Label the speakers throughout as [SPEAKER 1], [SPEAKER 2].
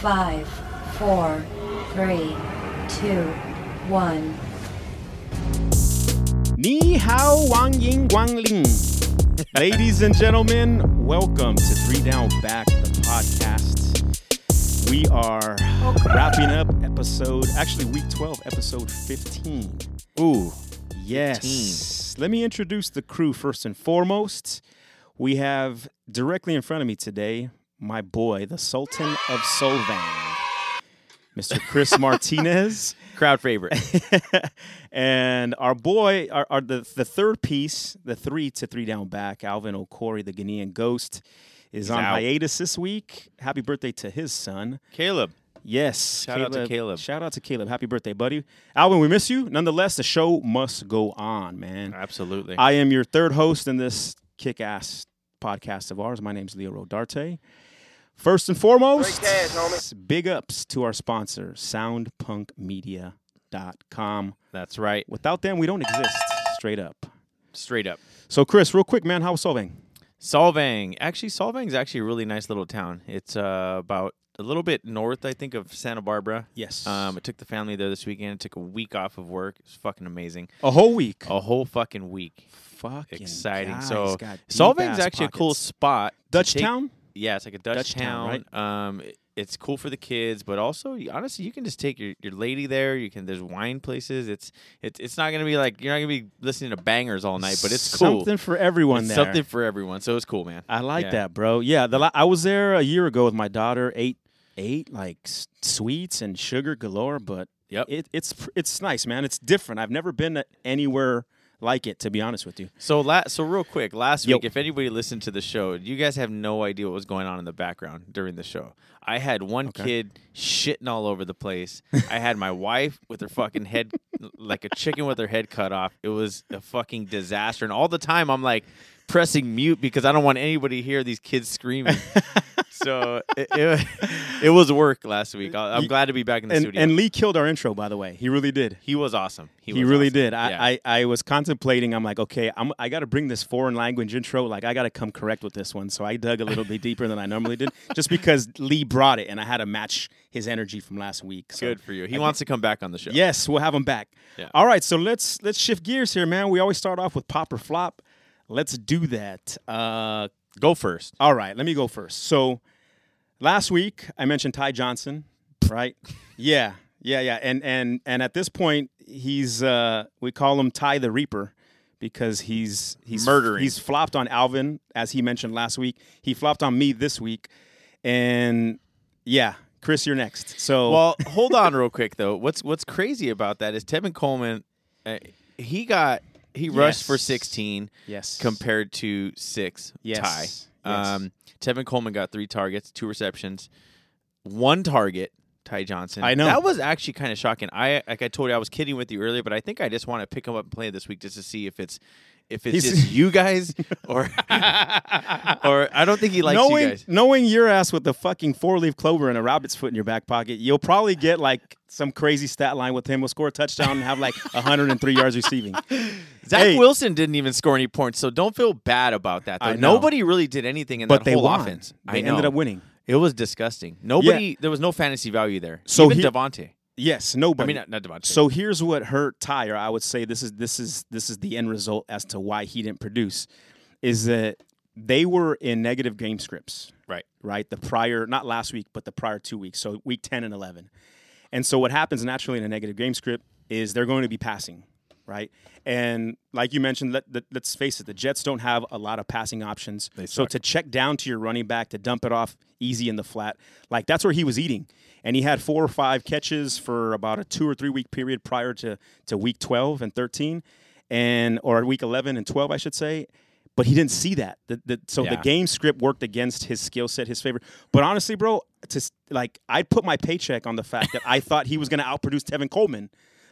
[SPEAKER 1] Five, four, three, two, one.
[SPEAKER 2] Ni hao wang ying guang ling. Ladies and gentlemen, welcome to Three Down Back, the podcast. We are wrapping up episode, actually, week 12, episode 15.
[SPEAKER 3] Ooh,
[SPEAKER 2] Yes. Let me introduce the crew first and foremost. We have directly in front of me today my boy, the Sultan of Solvang, Mr. Chris Martinez.
[SPEAKER 3] crowd favorite.
[SPEAKER 2] and our boy, our, our the, the third piece, the three to three down back, Alvin Okori, the Ghanaian ghost, is
[SPEAKER 3] He's
[SPEAKER 2] on
[SPEAKER 3] out.
[SPEAKER 2] hiatus this week. Happy birthday to his son.
[SPEAKER 3] Caleb.
[SPEAKER 2] Yes.
[SPEAKER 3] Shout out to Caleb.
[SPEAKER 2] Shout out to Caleb. Happy birthday, buddy. Alvin, we miss you. Nonetheless, the show must go on, man.
[SPEAKER 3] Absolutely.
[SPEAKER 2] I am your third host in this kick ass podcast of ours. My name's Leo Rodarte. First and foremost, big ups to our sponsor, soundpunkmedia.com.
[SPEAKER 3] That's right.
[SPEAKER 2] Without them, we don't exist, straight up.
[SPEAKER 3] Straight up.
[SPEAKER 2] So, Chris, real quick, man, how was solving?
[SPEAKER 3] Solvang. Actually, Solvang's actually a really nice little town. It's uh, about a little bit north, I think, of Santa Barbara.
[SPEAKER 2] Yes.
[SPEAKER 3] Um, I took the family there this weekend. took a week off of work. It was fucking amazing.
[SPEAKER 2] a whole week.
[SPEAKER 3] A whole fucking week.
[SPEAKER 2] Fucking
[SPEAKER 3] Exciting.
[SPEAKER 2] guys
[SPEAKER 3] so
[SPEAKER 2] got
[SPEAKER 3] Solvang's
[SPEAKER 2] deep-ass
[SPEAKER 3] actually a cool spot.
[SPEAKER 2] Dutch
[SPEAKER 3] take-
[SPEAKER 2] town?
[SPEAKER 3] Yeah, it's like a Dutch,
[SPEAKER 2] Dutch town,
[SPEAKER 3] town. Um, it- it's cool for the kids, but also honestly, you can just take your, your lady there. You can there's wine places. It's it's it's not gonna be like you're not gonna be listening to bangers all night, but it's cool.
[SPEAKER 2] Something for everyone there.
[SPEAKER 3] something for everyone. So it's cool, man.
[SPEAKER 2] I like
[SPEAKER 3] Yeah.
[SPEAKER 2] that, bro. Yeah, the I was there a year ago with my daughter. Ate ate like sweets and sugar galore, but
[SPEAKER 3] Yep.
[SPEAKER 2] it, it's it's nice, man. It's different. I've never been anywhere like it, to be honest with you.
[SPEAKER 3] So la- so real quick, last
[SPEAKER 2] Yo.
[SPEAKER 3] week, if anybody listened to the show, you guys have no idea what was going on in the background during the show. I had one
[SPEAKER 2] Okay.
[SPEAKER 3] kid shitting all over the place. I had my wife with her fucking head like a chicken with her head cut off. It was a fucking disaster. And all the time I'm like pressing mute because I don't want anybody to hear these kids screaming. so it, it, it was work last week. I- I'm glad to be back in the
[SPEAKER 2] And,
[SPEAKER 3] studio.
[SPEAKER 2] and Lee killed our intro, by the way. He really did.
[SPEAKER 3] he was awesome. He,
[SPEAKER 2] He,
[SPEAKER 3] was
[SPEAKER 2] really
[SPEAKER 3] awesome.
[SPEAKER 2] did. I,
[SPEAKER 3] Yeah.
[SPEAKER 2] I, I was contemplating. I'm like, okay, I'm, I got to bring this foreign language intro. Like, I got to come correct with this one. So I dug a little bit deeper than I normally did, just because Lee brought it, and I had to match his energy from last week. So
[SPEAKER 3] Good for you. He wants to come back on the show.
[SPEAKER 2] Yes, we'll have him back.
[SPEAKER 3] Yeah.
[SPEAKER 2] All right, so let's let's shift gears here, man. We always start off with pop or flop. Let's do that. Uh,
[SPEAKER 3] Go first.
[SPEAKER 2] all right, let me go first. So last week I mentioned Ty Johnson, right? yeah, yeah, yeah. And and and at this point he's uh, we call him Ty the Reaper because he's he's
[SPEAKER 3] Murdering.
[SPEAKER 2] He's flopped on Alvin as he mentioned last week. He flopped on me this week, and yeah, Chris, you're next. So
[SPEAKER 3] Well, hold on real quick though. What's what's crazy about that is Tevin Coleman, uh, he got he rushed for 16
[SPEAKER 2] yes,
[SPEAKER 3] compared to six
[SPEAKER 2] Yes.
[SPEAKER 3] tie.
[SPEAKER 2] Yes.
[SPEAKER 3] Um, Tevin Coleman got three targets, two receptions, one target. Ty Johnson.
[SPEAKER 2] I know.
[SPEAKER 3] that was actually kind of shocking. I like I told you I was kidding with you earlier, but I think I just want to pick him up and play this week just to see if it's if it's
[SPEAKER 2] He's-
[SPEAKER 3] just you guys or or I don't think he likes
[SPEAKER 2] knowing,
[SPEAKER 3] you guys.
[SPEAKER 2] knowing your ass with a fucking four leaf clover and a rabbit's foot in your back pocket, you'll probably get like some crazy stat line with him. We'll score a touchdown and have like 103 yards receiving.
[SPEAKER 3] Zach
[SPEAKER 2] Hey.
[SPEAKER 3] Wilson didn't even score any points, so don't feel bad about that. Though.
[SPEAKER 2] I know.
[SPEAKER 3] Nobody really did anything in
[SPEAKER 2] But
[SPEAKER 3] that
[SPEAKER 2] they
[SPEAKER 3] whole
[SPEAKER 2] won.
[SPEAKER 3] offense.
[SPEAKER 2] They
[SPEAKER 3] I know.
[SPEAKER 2] ended up winning.
[SPEAKER 3] It was disgusting. Nobody. There was no fantasy value there.
[SPEAKER 2] So
[SPEAKER 3] even
[SPEAKER 2] he-
[SPEAKER 3] Devontae.
[SPEAKER 2] Yes, nobody.
[SPEAKER 3] I mean, not, not Devontae.
[SPEAKER 2] so here's what hurt Ty, I would say this is this is this is the end result as to why he didn't produce, is that they were in negative game scripts.
[SPEAKER 3] right.
[SPEAKER 2] right? The prior, not last week, but the prior two weeks. So week 10 and 11. And so what happens naturally in a negative game script is they're going to be passing, right? And like you mentioned, let, let, us face it, the Jets don't have a lot of passing options. So to check down to your running back, to dump it off easy in the flat, like that's where he was eating. And he had four or five catches for about a two or three week period prior to, to week 12 and 13, and or week 11 and 12, I should say. But he didn't see that. The, the, so the game script worked against his skill set, his favor. But honestly, bro, to like I'd put my paycheck on the fact that I thought he was going to outproduce Tevin Coleman.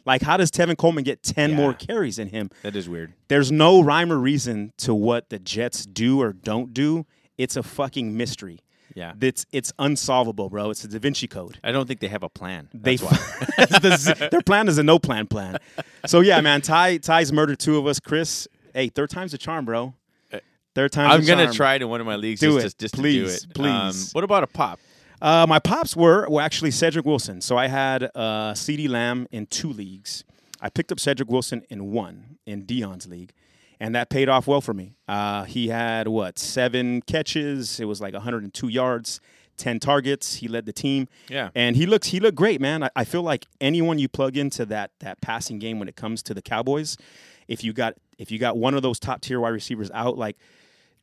[SPEAKER 2] Like, how does Tevin Coleman get ten more carries than him?
[SPEAKER 3] That is weird.
[SPEAKER 2] There's no rhyme or reason to what the Jets do or don't do. It's a fucking mystery.
[SPEAKER 3] Yeah.
[SPEAKER 2] It's it's unsolvable, bro. It's a Da Vinci Code.
[SPEAKER 3] I don't think they have a plan.
[SPEAKER 2] They
[SPEAKER 3] why.
[SPEAKER 2] The their plan is a no plan plan. So yeah, man. Ty Ty's murdered two of us. Chris, hey, third time's a charm, bro. Third time's
[SPEAKER 3] I'm gonna
[SPEAKER 2] charm.
[SPEAKER 3] try it in one of my leagues
[SPEAKER 2] Do
[SPEAKER 3] just,
[SPEAKER 2] it.
[SPEAKER 3] to, just
[SPEAKER 2] Please,
[SPEAKER 3] to do it. Um,
[SPEAKER 2] please.
[SPEAKER 3] what about a pop?
[SPEAKER 2] Uh, my pops were were actually Cedric Wilson. So I had uh, CeeDee Lamb in two leagues. I picked up Cedric Wilson in one in Dion's league, and that paid off well for me. Uh, he had what seven catches? It was like 102 yards, 10 targets. He led the team.
[SPEAKER 3] Yeah.
[SPEAKER 2] and he looks he looked great, man. I, I feel like anyone you plug into that that passing game when it comes to the Cowboys, if you got if you got one of those top tier wide receivers out, like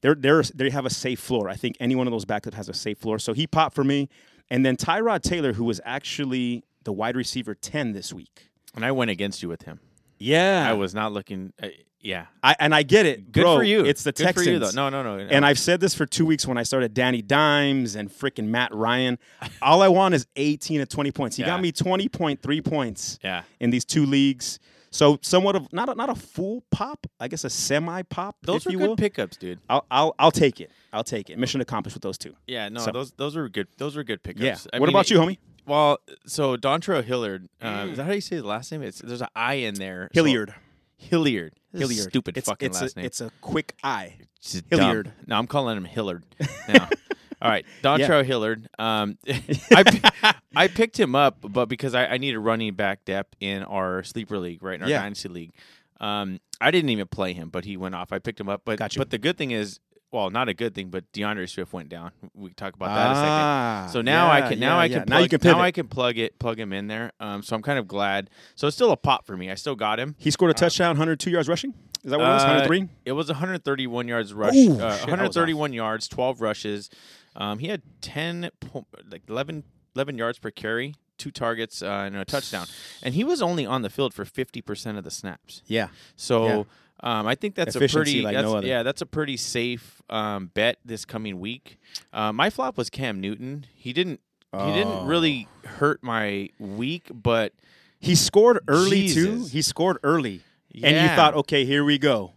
[SPEAKER 2] they're they're they have a safe floor. I think any one of those backups has a safe floor. So he popped for me, and then Tyrod Taylor, who was actually the wide receiver ten this week.
[SPEAKER 3] And I went against you with him.
[SPEAKER 2] Yeah,
[SPEAKER 3] I was not looking. Uh, yeah.
[SPEAKER 2] I, and I get it.
[SPEAKER 3] Good
[SPEAKER 2] Bro,
[SPEAKER 3] for you.
[SPEAKER 2] It's the
[SPEAKER 3] Good
[SPEAKER 2] Texans.
[SPEAKER 3] for you, though. No, no, no.
[SPEAKER 2] And I've said this for two weeks when I started Danny Dimes and freaking Matt Ryan. All I want is 18 to 20 points. He
[SPEAKER 3] Yeah.
[SPEAKER 2] got me 20.3 points
[SPEAKER 3] Yeah.
[SPEAKER 2] in these two leagues. So somewhat of not a, not a full pop, I guess a semi pop,
[SPEAKER 3] Those
[SPEAKER 2] if
[SPEAKER 3] were
[SPEAKER 2] you
[SPEAKER 3] good
[SPEAKER 2] will.
[SPEAKER 3] pickups, dude.
[SPEAKER 2] I'll, I'll I'll take it. I'll take it. Mission accomplished with those two.
[SPEAKER 3] Yeah, no,
[SPEAKER 2] So-
[SPEAKER 3] those those were good. Those were good pickups.
[SPEAKER 2] Yeah.
[SPEAKER 3] I
[SPEAKER 2] what
[SPEAKER 3] mean,
[SPEAKER 2] about you, homie?
[SPEAKER 3] Well, so Dontrell Hillard, uh, is that how you say the last name? It's there's an I in there. So-
[SPEAKER 2] Hilliard.
[SPEAKER 3] Hilliard. This is a
[SPEAKER 2] Hilliard.
[SPEAKER 3] Stupid
[SPEAKER 2] it's,
[SPEAKER 3] fucking
[SPEAKER 2] it's
[SPEAKER 3] last
[SPEAKER 2] a,
[SPEAKER 3] name.
[SPEAKER 2] It's a quick eye.
[SPEAKER 3] Just
[SPEAKER 2] Hilliard.
[SPEAKER 3] dumb. No, I'm calling him Hillard. now. All right, Dontrell Hillard. Um, I, I picked him up, but because I, I need a running back depth in our sleeper league, right in our
[SPEAKER 2] Yeah.
[SPEAKER 3] dynasty league. Um, I didn't even play him, but he went off. I picked him up, but
[SPEAKER 2] Got you.
[SPEAKER 3] but the good thing is, well, not a good thing, but DeAndre Swift went down. We can talk about that in a second.
[SPEAKER 2] Ah,
[SPEAKER 3] So now I can now
[SPEAKER 2] yeah,
[SPEAKER 3] I
[SPEAKER 2] yeah.
[SPEAKER 3] can
[SPEAKER 2] now you
[SPEAKER 3] plug,
[SPEAKER 2] can
[SPEAKER 3] now I can plug it plug him in there. Um, so I'm kind of glad. So it's still a pop for me. I still got him.
[SPEAKER 2] he scored a touchdown, 102 yards rushing. Is that what it was?
[SPEAKER 3] Uh,
[SPEAKER 2] 103.
[SPEAKER 3] It was 131 yards rush.
[SPEAKER 2] Ooh,
[SPEAKER 3] uh,
[SPEAKER 2] I was off.
[SPEAKER 3] 131 yards, 12 rushes. Um, he had 10, like 11, 11 yards per carry, two targets, uh, and a touchdown. And he was only on the field for 50% of the snaps.
[SPEAKER 2] Yeah.
[SPEAKER 3] So um, I think that's a pretty
[SPEAKER 2] like
[SPEAKER 3] that's-
[SPEAKER 2] no
[SPEAKER 3] yeah that's a pretty safe um, bet this coming week. Uh, my flop was Cam Newton. He didn't he didn't
[SPEAKER 2] Oh.
[SPEAKER 3] really hurt my week, but
[SPEAKER 2] He scored early too. He scored early, and you thought, okay, here we go.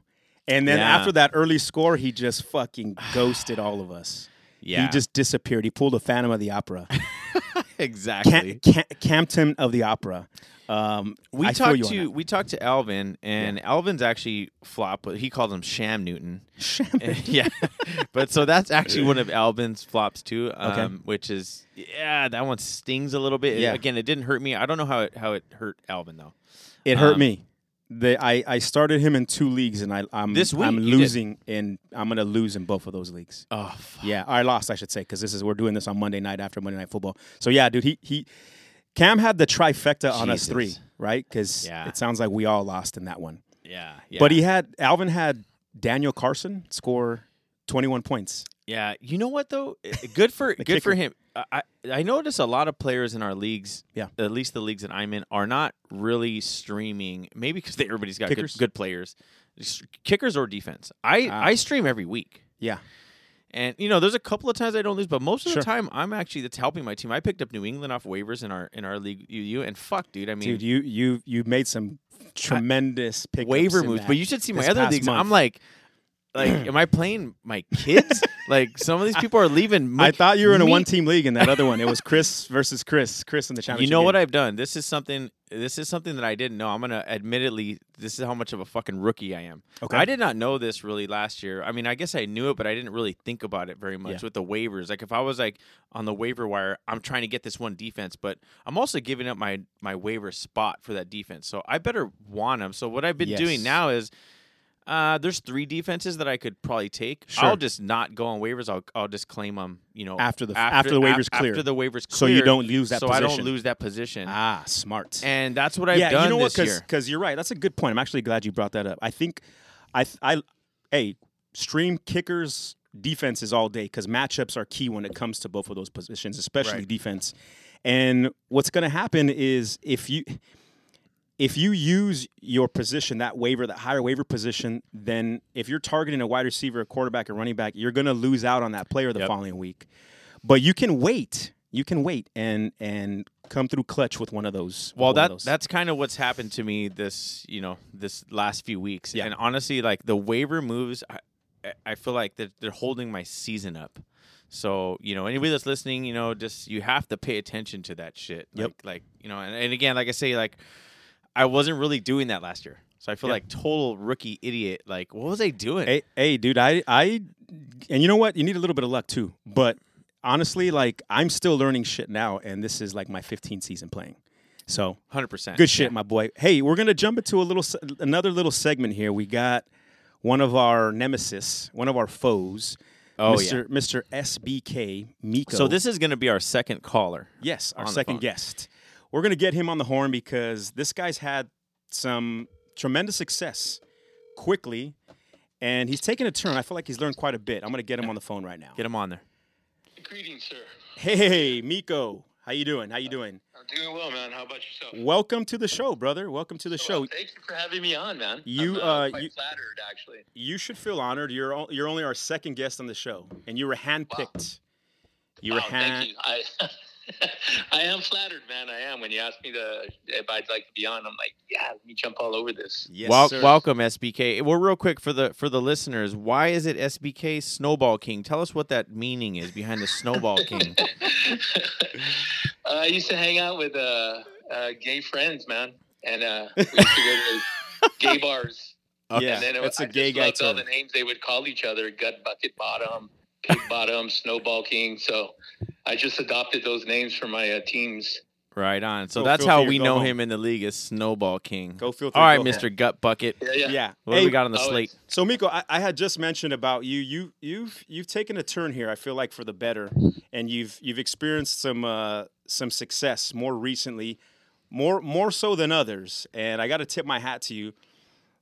[SPEAKER 2] And then
[SPEAKER 3] Yeah.
[SPEAKER 2] after that early score, he just fucking ghosted all of us.
[SPEAKER 3] Yeah,
[SPEAKER 2] He just disappeared. He pulled a Phantom of the Opera,
[SPEAKER 3] exactly.
[SPEAKER 2] Cam- Cam- Campton of the Opera. Um,
[SPEAKER 3] We
[SPEAKER 2] I
[SPEAKER 3] talked to we talked to Alvin, and Alvin's actually flop. but He called him Sham Newton. yeah, but so that's actually one of Alvin's flops too. Um,
[SPEAKER 2] Okay.
[SPEAKER 3] which is yeah, that one stings a little bit.
[SPEAKER 2] Yeah.
[SPEAKER 3] Again, it didn't hurt me. I don't know how it how it hurt Alvin though.
[SPEAKER 2] It hurt
[SPEAKER 3] Um,
[SPEAKER 2] me. The, I, I started him in two leagues, and I, I'm
[SPEAKER 3] This week,
[SPEAKER 2] I'm
[SPEAKER 3] you did.
[SPEAKER 2] losing in I'm gonna lose in both of those leagues.
[SPEAKER 3] Oh, fuck.
[SPEAKER 2] Yeah, I lost, I should say, because this is we're doing this on Monday night after Monday Night Football. So yeah, dude, he he Cam had the trifecta on us
[SPEAKER 3] Jesus.
[SPEAKER 2] three, right? Because
[SPEAKER 3] Yeah.
[SPEAKER 2] it sounds like we all lost in that one.
[SPEAKER 3] yeah, yeah.
[SPEAKER 2] But he had Alvin had Daniel Carlson score 21 points.
[SPEAKER 3] Yeah, you know what though? Good for good for
[SPEAKER 2] kicker.
[SPEAKER 3] him. I I notice a lot of players in our leagues,
[SPEAKER 2] Yeah.
[SPEAKER 3] at least the leagues that I'm in, are not really streaming. Maybe because everybody's got good,
[SPEAKER 2] Kickers?
[SPEAKER 3] good players, kickers or defense. I
[SPEAKER 2] Ah.
[SPEAKER 3] I stream every week,
[SPEAKER 2] Yeah,
[SPEAKER 3] and you know there's a couple of times I don't lose, but most of
[SPEAKER 2] Sure.
[SPEAKER 3] the time I'm actually that's helping my team. I picked up New England off waivers in our in our league UU, and fuck, dude, I mean
[SPEAKER 2] dude, you you you made some tremendous pickups
[SPEAKER 3] waiver
[SPEAKER 2] in
[SPEAKER 3] moves.
[SPEAKER 2] that
[SPEAKER 3] But you should see my
[SPEAKER 2] this
[SPEAKER 3] other
[SPEAKER 2] past
[SPEAKER 3] leagues.
[SPEAKER 2] month.
[SPEAKER 3] I'm like. Like, am I playing my kids? Like, some of these people are leaving.
[SPEAKER 2] I thought you were in a
[SPEAKER 3] me-
[SPEAKER 2] one team league in that other one. It was Chris versus Chris. Chris in the championship.
[SPEAKER 3] You know what. I've done? This is something. This is something that I didn't know. I'm gonna admittedly, this is how much of a fucking rookie I am.
[SPEAKER 2] Okay.
[SPEAKER 3] I did not know this really last year. I mean, I guess I knew it, but I didn't really think about it very much
[SPEAKER 2] Yeah.
[SPEAKER 3] with the waivers. Like if I was like on the waiver wire, I'm trying to get this one defense, but I'm also giving up my my waiver spot for that defense. So I better want them. So what I've been
[SPEAKER 2] Yes.
[SPEAKER 3] doing now is. Uh, there's three defenses that I could probably take.
[SPEAKER 2] Sure.
[SPEAKER 3] I'll just not go on waivers. I'll I'll just claim them. You know,
[SPEAKER 2] After the- after the waivers
[SPEAKER 3] af-
[SPEAKER 2] clear.
[SPEAKER 3] After the waivers clear,
[SPEAKER 2] So you don't lose that
[SPEAKER 3] So I don't
[SPEAKER 2] position.
[SPEAKER 3] lose that position.
[SPEAKER 2] Ah, smart.
[SPEAKER 3] And that's what I've
[SPEAKER 2] yeah,
[SPEAKER 3] done
[SPEAKER 2] you know what?
[SPEAKER 3] year.
[SPEAKER 2] Because you're right. That's a good point. I'm actually glad you brought that up. I think, I, I, hey, stream kickers defenses all day because matchups are key when it comes to both of those positions, especially
[SPEAKER 3] Right.
[SPEAKER 2] defense. And what's going to happen is if you if you use your position, that waiver, that higher waiver position, then if you're targeting a wide receiver, a quarterback, a running back, you're going to lose out on that player the
[SPEAKER 3] Yep.
[SPEAKER 2] following week. But you can wait. You can wait and and come through clutch with one of those.
[SPEAKER 3] Well, that
[SPEAKER 2] those.
[SPEAKER 3] that's kind of what's happened to me this you know this last few weeks.
[SPEAKER 2] Yeah.
[SPEAKER 3] And honestly, like the waiver moves, I, I feel like that they're holding my season up. So you know, anybody that's listening, you know, just you have to pay attention to that shit.
[SPEAKER 2] Yep.
[SPEAKER 3] Like, like you know, and, and again, like I say, like I wasn't really doing that last year, so I feel
[SPEAKER 2] Yeah.
[SPEAKER 3] like total rookie idiot. Like, what was I doing?
[SPEAKER 2] Hey, hey, dude, I, I, and you know what? You need a little bit of luck too. But honestly, like I'm still learning shit now, and this is like my 15th season playing. So
[SPEAKER 3] Hundred percent.
[SPEAKER 2] good shit, my boy. Hey, we're gonna jump into a little another little segment here. We got one of our nemesis, one of our foes.
[SPEAKER 3] Oh,
[SPEAKER 2] Mr. Mr. SBK Miko.
[SPEAKER 3] So this is going to be our second caller.
[SPEAKER 2] Yes, our second guest. We're going to get him on the horn because this guy's had some tremendous success quickly, and he's taken a turn. I feel like he's learned quite a bit. I'm going to get him on the phone right now.
[SPEAKER 3] Get him on there.
[SPEAKER 4] Greetings, sir.
[SPEAKER 2] Hey, Miko, how you doing? How you doing?
[SPEAKER 4] I'm doing well, man. How about yourself?
[SPEAKER 2] Welcome to the show, brother. Welcome to the show.
[SPEAKER 4] Well, thank you for having me on, man.
[SPEAKER 2] You,
[SPEAKER 4] I'm,
[SPEAKER 2] uh,
[SPEAKER 4] quite
[SPEAKER 2] you-
[SPEAKER 4] flattered, actually.
[SPEAKER 2] You should feel honored. You're o- you're only our second guest on the show, and you were handpicked. You were
[SPEAKER 4] Wow,
[SPEAKER 2] hand.
[SPEAKER 4] thank you. I, I am flattered, man. I am. When you asked me to, if I'd like to be on, I'm like, yeah, let me jump all over this.
[SPEAKER 2] Yes,
[SPEAKER 3] Wel-
[SPEAKER 2] sir.
[SPEAKER 3] welcome SBK. Well, real quick for the for the listeners, why is it SBK Snowball King? Tell us what that meaning is behind the Snowball King.
[SPEAKER 4] Uh, I used to hang out with uh, uh, gay friends, man, and uh, we used to go to gay bars.
[SPEAKER 2] Yeah,
[SPEAKER 4] and then it,
[SPEAKER 2] that's
[SPEAKER 4] I
[SPEAKER 2] a gay
[SPEAKER 4] just
[SPEAKER 2] guy
[SPEAKER 4] loved all the names they would call each other: Gut Bucket Bottom, Pig Bottom, Snowball King. So I just adopted those names for my uh, teams.
[SPEAKER 3] right on. So
[SPEAKER 2] Go
[SPEAKER 3] that's how we know
[SPEAKER 2] home.
[SPEAKER 3] him in the league as Snowball King.
[SPEAKER 2] Go feel.
[SPEAKER 3] All right,
[SPEAKER 2] go
[SPEAKER 3] Mr. Gut Bucket.
[SPEAKER 4] Yeah, yeah.
[SPEAKER 2] Yeah.
[SPEAKER 3] What
[SPEAKER 2] Hey,
[SPEAKER 3] do we got on the
[SPEAKER 4] oh,
[SPEAKER 3] slate?
[SPEAKER 2] So Miko, I, I had just mentioned about you. You you've you've taken a turn here. I feel like for the better, and you've you've experienced some uh, some success more recently, more more so than others. And I got to tip my hat to you.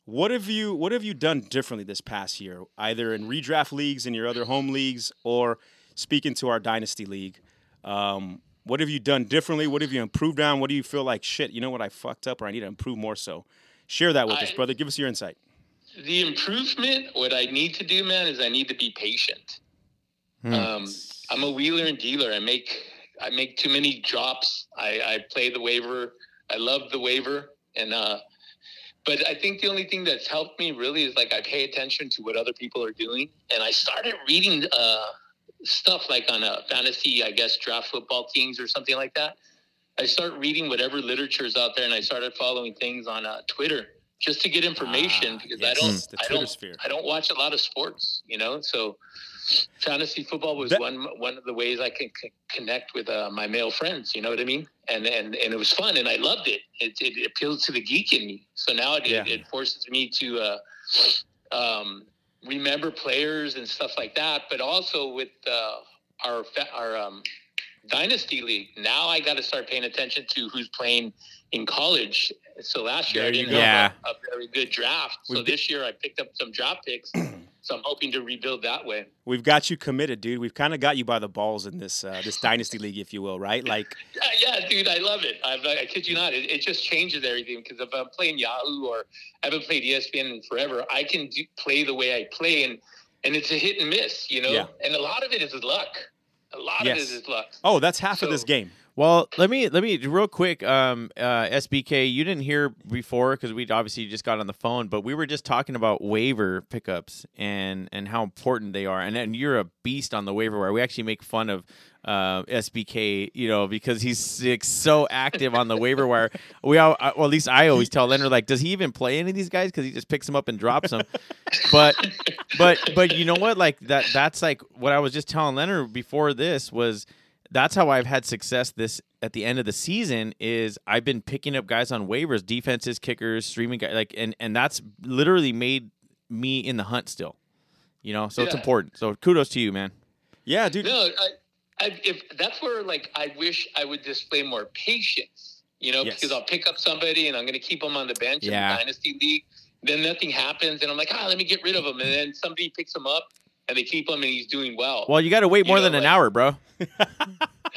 [SPEAKER 2] What have you What have you done differently this past year, either in redraft leagues, in your other home leagues, or speaking to our dynasty league? Um, what have you done differently? What have you improved on? What do you feel like shit? You know what I fucked up, or I need to improve more so? Share that with us, brother. Give us your insight.
[SPEAKER 4] the improvement what i need to do man is i need to be patient
[SPEAKER 3] Hmm.
[SPEAKER 4] um, i'm a wheeler and dealer i make i make too many drops i, I play the waiver i love the waiver and uh but i think the only thing that's helped me really is like i pay attention to what other people are doing and i started reading uh stuff like on a fantasy i guess draft football teams or something like that i start reading whatever literature is out there and i started following things on uh, twitter just to get information
[SPEAKER 2] Ah,
[SPEAKER 4] because
[SPEAKER 2] yes,
[SPEAKER 4] I don't, I don't,
[SPEAKER 2] sphere.
[SPEAKER 4] I don't watch a lot of sports, you know. So, fantasy football was
[SPEAKER 2] That-
[SPEAKER 4] one one of the ways I can c- connect with uh, my male friends. You know what I mean? And and and it was fun, and I loved it. It, it appealed to the geek in me. So now it,
[SPEAKER 2] Yeah.
[SPEAKER 4] it, it forces me to uh, um, remember players and stuff like that. But also with uh, our our um, dynasty league, now I got to start paying attention to who's playing in college. So last year
[SPEAKER 2] There
[SPEAKER 4] I didn't have a, a very good draft. So
[SPEAKER 2] We've
[SPEAKER 4] this year I picked up some draft picks. So I'm hoping to rebuild that way.
[SPEAKER 2] We've got you committed, dude. We've kind of got you by the balls in this uh, this dynasty league, if you will, right? Like,
[SPEAKER 4] Yeah, yeah, dude, I love it. I, I kid you not. It, it just changes everything because if I'm playing Yahoo or I haven't played ESPN in forever, I can do, play the way I play, and and it's a hit and miss, you know.
[SPEAKER 2] Yeah.
[SPEAKER 4] And a lot of it is luck. A lot
[SPEAKER 2] Yes.
[SPEAKER 4] of it is luck.
[SPEAKER 2] oh, that's half of this game.
[SPEAKER 3] Well, let me let me real quick. Um, uh, SBK, you didn't hear before because we obviously just got on the phone, but we were just talking about waiver pickups and and how important they are. And and you're a beast on the waiver wire. We actually make fun of uh, SBK, you know, because he's sick, so active on the waiver wire. We all, well, at least I always tell Leonard, like, does he even play any of these guys? Because he just picks them up and drops them. but but but you know what? Like that that's like what I was just telling Leonard before this was that's how I've had success this at the end of the season is I've been picking up guys on waivers, defenses, kickers, streaming guys like and and that's literally made me in the hunt still. You know, so it's important. So kudos to you, man.
[SPEAKER 2] Yeah, dude.
[SPEAKER 4] No, I, I, if that's where like I wish I would display more patience. You know,
[SPEAKER 2] Yes.
[SPEAKER 4] because I'll pick up somebody and I'm going to keep them on the bench
[SPEAKER 3] Yeah.
[SPEAKER 4] in the dynasty league. Then nothing happens, and I'm like, ah, let me get rid of them. And then somebody picks them up, and they keep him, and he's doing well.
[SPEAKER 3] Well, you got to wait
[SPEAKER 4] You
[SPEAKER 3] more
[SPEAKER 4] know,
[SPEAKER 3] than an hour, bro.